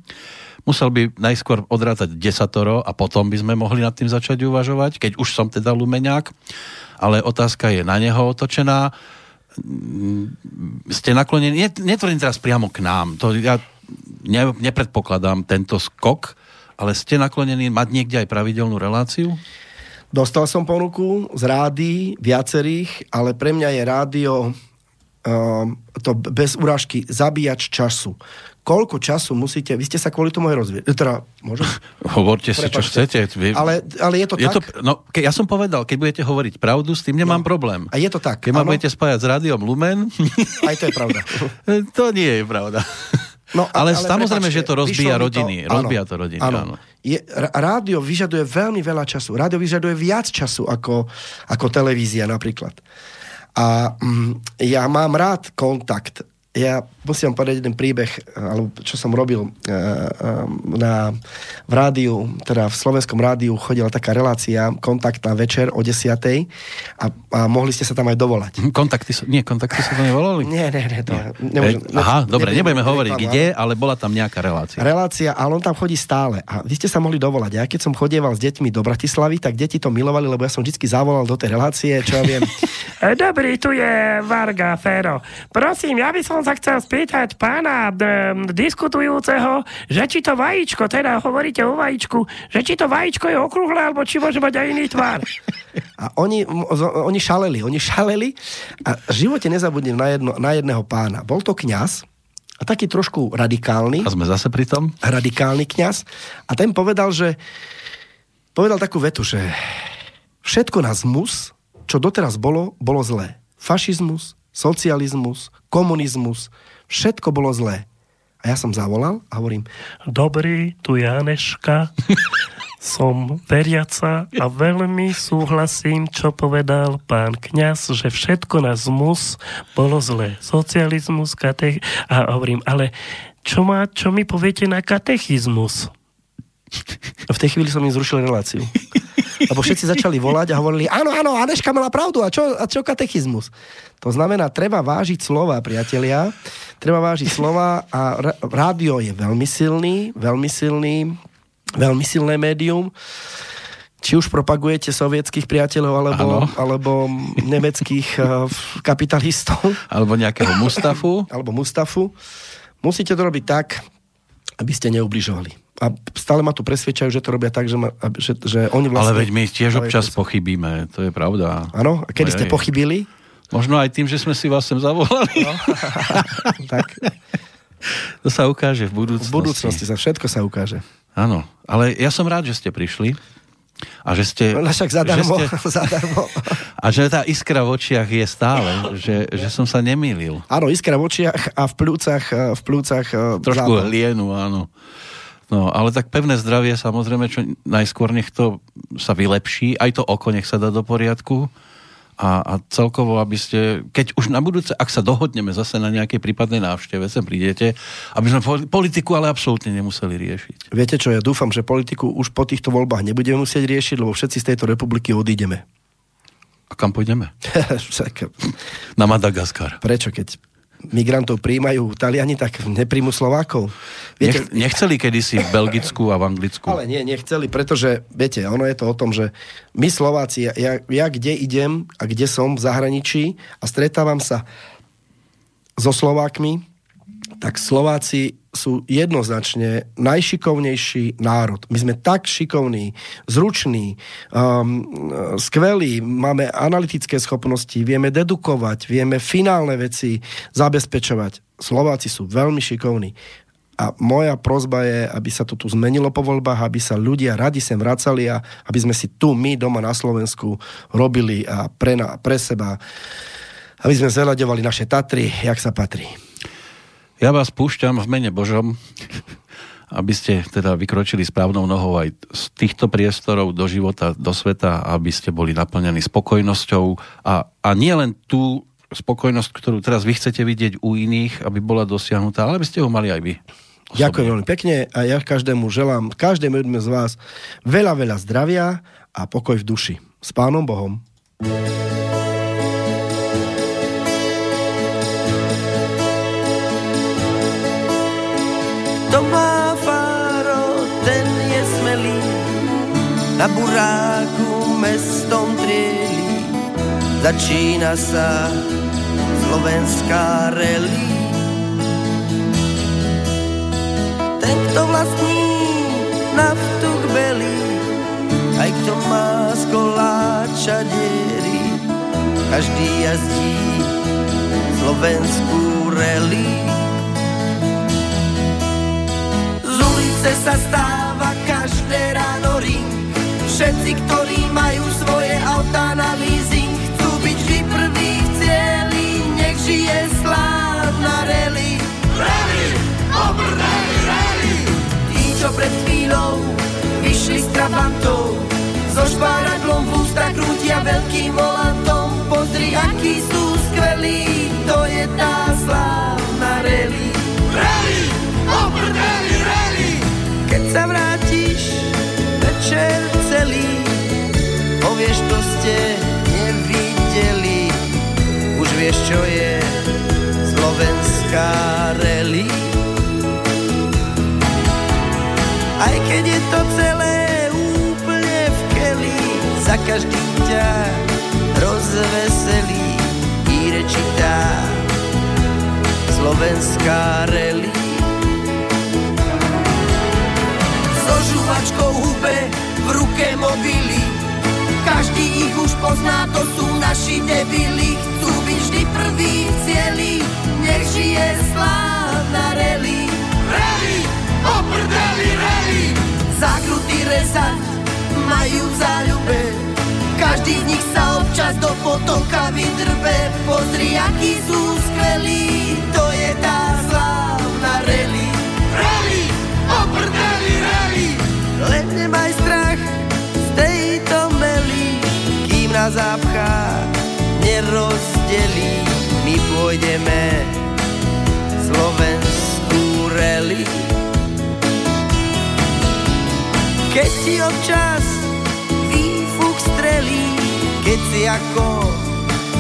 Musel by najskôr odrátať desatoro a potom by sme mohli nad tým začať uvažovať, keď už som teda lumeňák. Ale otázka je na neho otočená ste naklonení, netvrdím teraz priamo k nám, to ja ne, nepredpokladám tento skok, ale ste naklonení mať niekde aj pravidelnú reláciu? Dostal som ponuku z rády viacerých, ale pre mňa je rádio uh, to bez urážky zabíjač času koľko času musíte, vy ste sa kvôli tomu aj rozvieť. Teda, môžem? Hovorte si, čo chcete. Vy... Ale, ale je to je tak? To, no, ke, ja som povedal, keď budete hovoriť pravdu, s tým nemám no. problém. A je to tak, Keď ma budete spájať s rádiom Lumen... Aj to je pravda. to nie je pravda. No, ale, ale samozrejme, prepačte, že to rozbíja rodiny. To, rozbíja áno, to rodiny, áno. áno. Je, rádio vyžaduje veľmi veľa času. Rádio vyžaduje viac času ako, ako televízia napríklad. A mm, ja mám rád kontakt ja musím povedať jeden príbeh, alebo čo som robil uh, na, v rádiu, teda v slovenskom rádiu chodila taká relácia, kontakt na večer o 10. A, a mohli ste sa tam aj dovolať. Hm, kontakty, nie, kontakty sa tam nevolali? Nie, nie, nie. To, nie. Nemôžem, e, aha, ne, dobre, nebudeme hovoriť kde, ale bola tam nejaká relácia. Relácia, ale on tam chodí stále. A vy ste sa mohli dovolať. Ja keď som chodieval s deťmi do Bratislavy, tak deti to milovali, lebo ja som vždy zavolal do tej relácie, čo ja viem. Dobrý, tu je Varga Fero. Prosím, ja by som sa chcel spýtať pána d- diskutujúceho, že či to vajíčko, teda hovoríte o vajíčku, že či to vajíčko je okrúhle, alebo či môže mať aj iný tvár. A oni, oni šaleli, oni šaleli a v živote nezabudnem na, jedno, na jedného pána. Bol to kňaz, a taký trošku radikálny. A sme zase pri tom? Radikálny kňaz. A ten povedal, že povedal takú vetu, že všetko na zmus, čo doteraz bolo, bolo zlé. Fašizmus, socializmus, komunizmus, všetko bolo zlé. A ja som zavolal a hovorím, dobrý, tu Janeška, som veriaca a veľmi súhlasím, čo povedal pán kňaz, že všetko na zmus bolo zlé. Socializmus, katech... A hovorím, ale čo, má, čo mi poviete na katechizmus? A v tej chvíli som im zrušil reláciu. Lebo všetci začali volať a hovorili, áno, áno, Aneška mala pravdu, a čo, a čo katechizmus? To znamená, treba vážiť slova, priatelia, treba vážiť slova a rádio je veľmi silný, veľmi silný, veľmi silné médium či už propagujete sovietských priateľov alebo, alebo nemeckých uh, kapitalistov. Alebo nejakého Mustafu. alebo Mustafu. Musíte to robiť tak, aby ste neubližovali a stále ma tu presvedčajú, že to robia tak, že, ma, že, že oni vlastne... Ale veď my tiež občas pochybíme, to je pravda. Áno? A kedy Ojej. ste pochybili? Možno aj tým, že sme si vás sem zavolali. No. tak. To sa ukáže v budúcnosti. V budúcnosti sa všetko sa ukáže. Áno, ale ja som rád, že ste prišli. A že ste... No však zadarmo, že ste, zadarmo. A že tá iskra v očiach je stále, že, že som sa nemýlil. Áno, iskra v očiach a v plúcach, v plúcach Trošku zlátom. hlienu, áno. No, ale tak pevné zdravie, samozrejme, čo najskôr nech to sa vylepší, aj to oko nech sa dá do poriadku a, a celkovo, aby ste, keď už na budúce, ak sa dohodneme zase na nejakej prípadnej návšteve, sem prídete, aby sme politiku ale absolútne nemuseli riešiť. Viete čo, ja dúfam, že politiku už po týchto voľbách nebudeme musieť riešiť, lebo všetci z tejto republiky odídeme. A kam pôjdeme? na Madagaskar. Prečo, keď migrantov príjmajú Taliani, tak nepríjmu Slovákov. Viete, Nech, nechceli kedysi v Belgicku a v Anglicku. Ale nie, nechceli, pretože, viete, ono je to o tom, že my Slováci, ja, ja kde idem a kde som v zahraničí a stretávam sa so Slovákmi, tak Slováci sú jednoznačne najšikovnejší národ. My sme tak šikovní, zruční, um, skvelí, máme analytické schopnosti, vieme dedukovať, vieme finálne veci zabezpečovať. Slováci sú veľmi šikovní. A moja prozba je, aby sa to tu zmenilo po voľbách, aby sa ľudia radi sem vracali a aby sme si tu, my doma na Slovensku, robili a pre, na, pre seba, aby sme zveľaďovali naše Tatry, jak sa patrí. Ja vás púšťam v mene Božom, aby ste teda vykročili správnou nohou aj z týchto priestorov do života, do sveta, aby ste boli naplnení spokojnosťou a, a nie len tu spokojnosť, ktorú teraz vy chcete vidieť u iných, aby bola dosiahnutá, ale aby ste ho mali aj vy. Osobne. Ďakujem veľmi pekne a ja každému želám, každému jednému z vás veľa, veľa zdravia a pokoj v duši. S Pánom Bohom. To na buráku mestom trieli. Začína sa slovenská relí. Ten, kto vlastní naftu k belí, aj kto má z koláča diery, každý jazdí slovenskú relí. ulice sa stáva každé ráno ring. Všetci, ktorí majú svoje autá na leasing, chcú byť vždy prvý v cieli, nech žije slávna rally. Rally, obrdeli rally. Tí, čo pred chvíľou vyšli s trabantov, so špáradlom v ústa krútia veľkým volantom. Pozri, akí sú skvelí, to je tá slávna rally. Rally, obrdeli keď sa vrátiš večer celý, povieš, to ste nevideli. Už vieš, čo je slovenská rally. Aj keď je to celé úplne v keli, za každý ťa rozveselí i rečitá slovenská rally. žuvačkou hube, v ruke mobily. Každý ich už pozná, to sú naši debili. Chcú byť vždy prvý v cieli, nech žije slávna rally. Rally, oprdeli rally. Zakrutý rezať, majú v záľube. Každý z nich sa občas do potoka vydrbe. Pozri, akí sú skvelí, to je tá slávna rally. Rally, oprdeli rally. Len nemaj nás zapchá, nerozdelí. My pôjdeme slovenskú rally. Keď ti občas výfuch strelí, keď si ako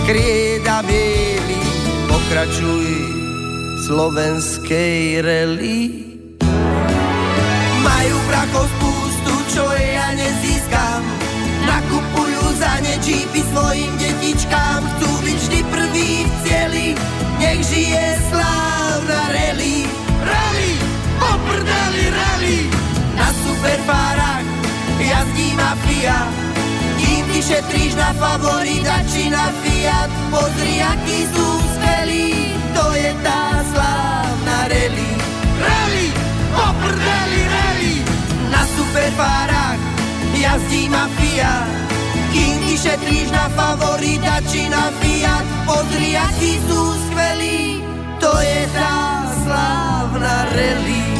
krieda bielý, pokračuj slovenskej rally. Majú brakov detičkám. Chcú byť vždy prvý v cieli, nech žije slávna rally. Rally, poprdeli rally. Na superfárach jazdí mafia, kým ty šetríš na favorita či na Fiat. Pozri, aký sú skvelí, to je tá slávna rally. Rally, poprdeli rally. Na superfárach jazdí mafia, kým ty šetríš na favorita či na Fiat Pozri, akí sú skvelí. To je tá slávna relízia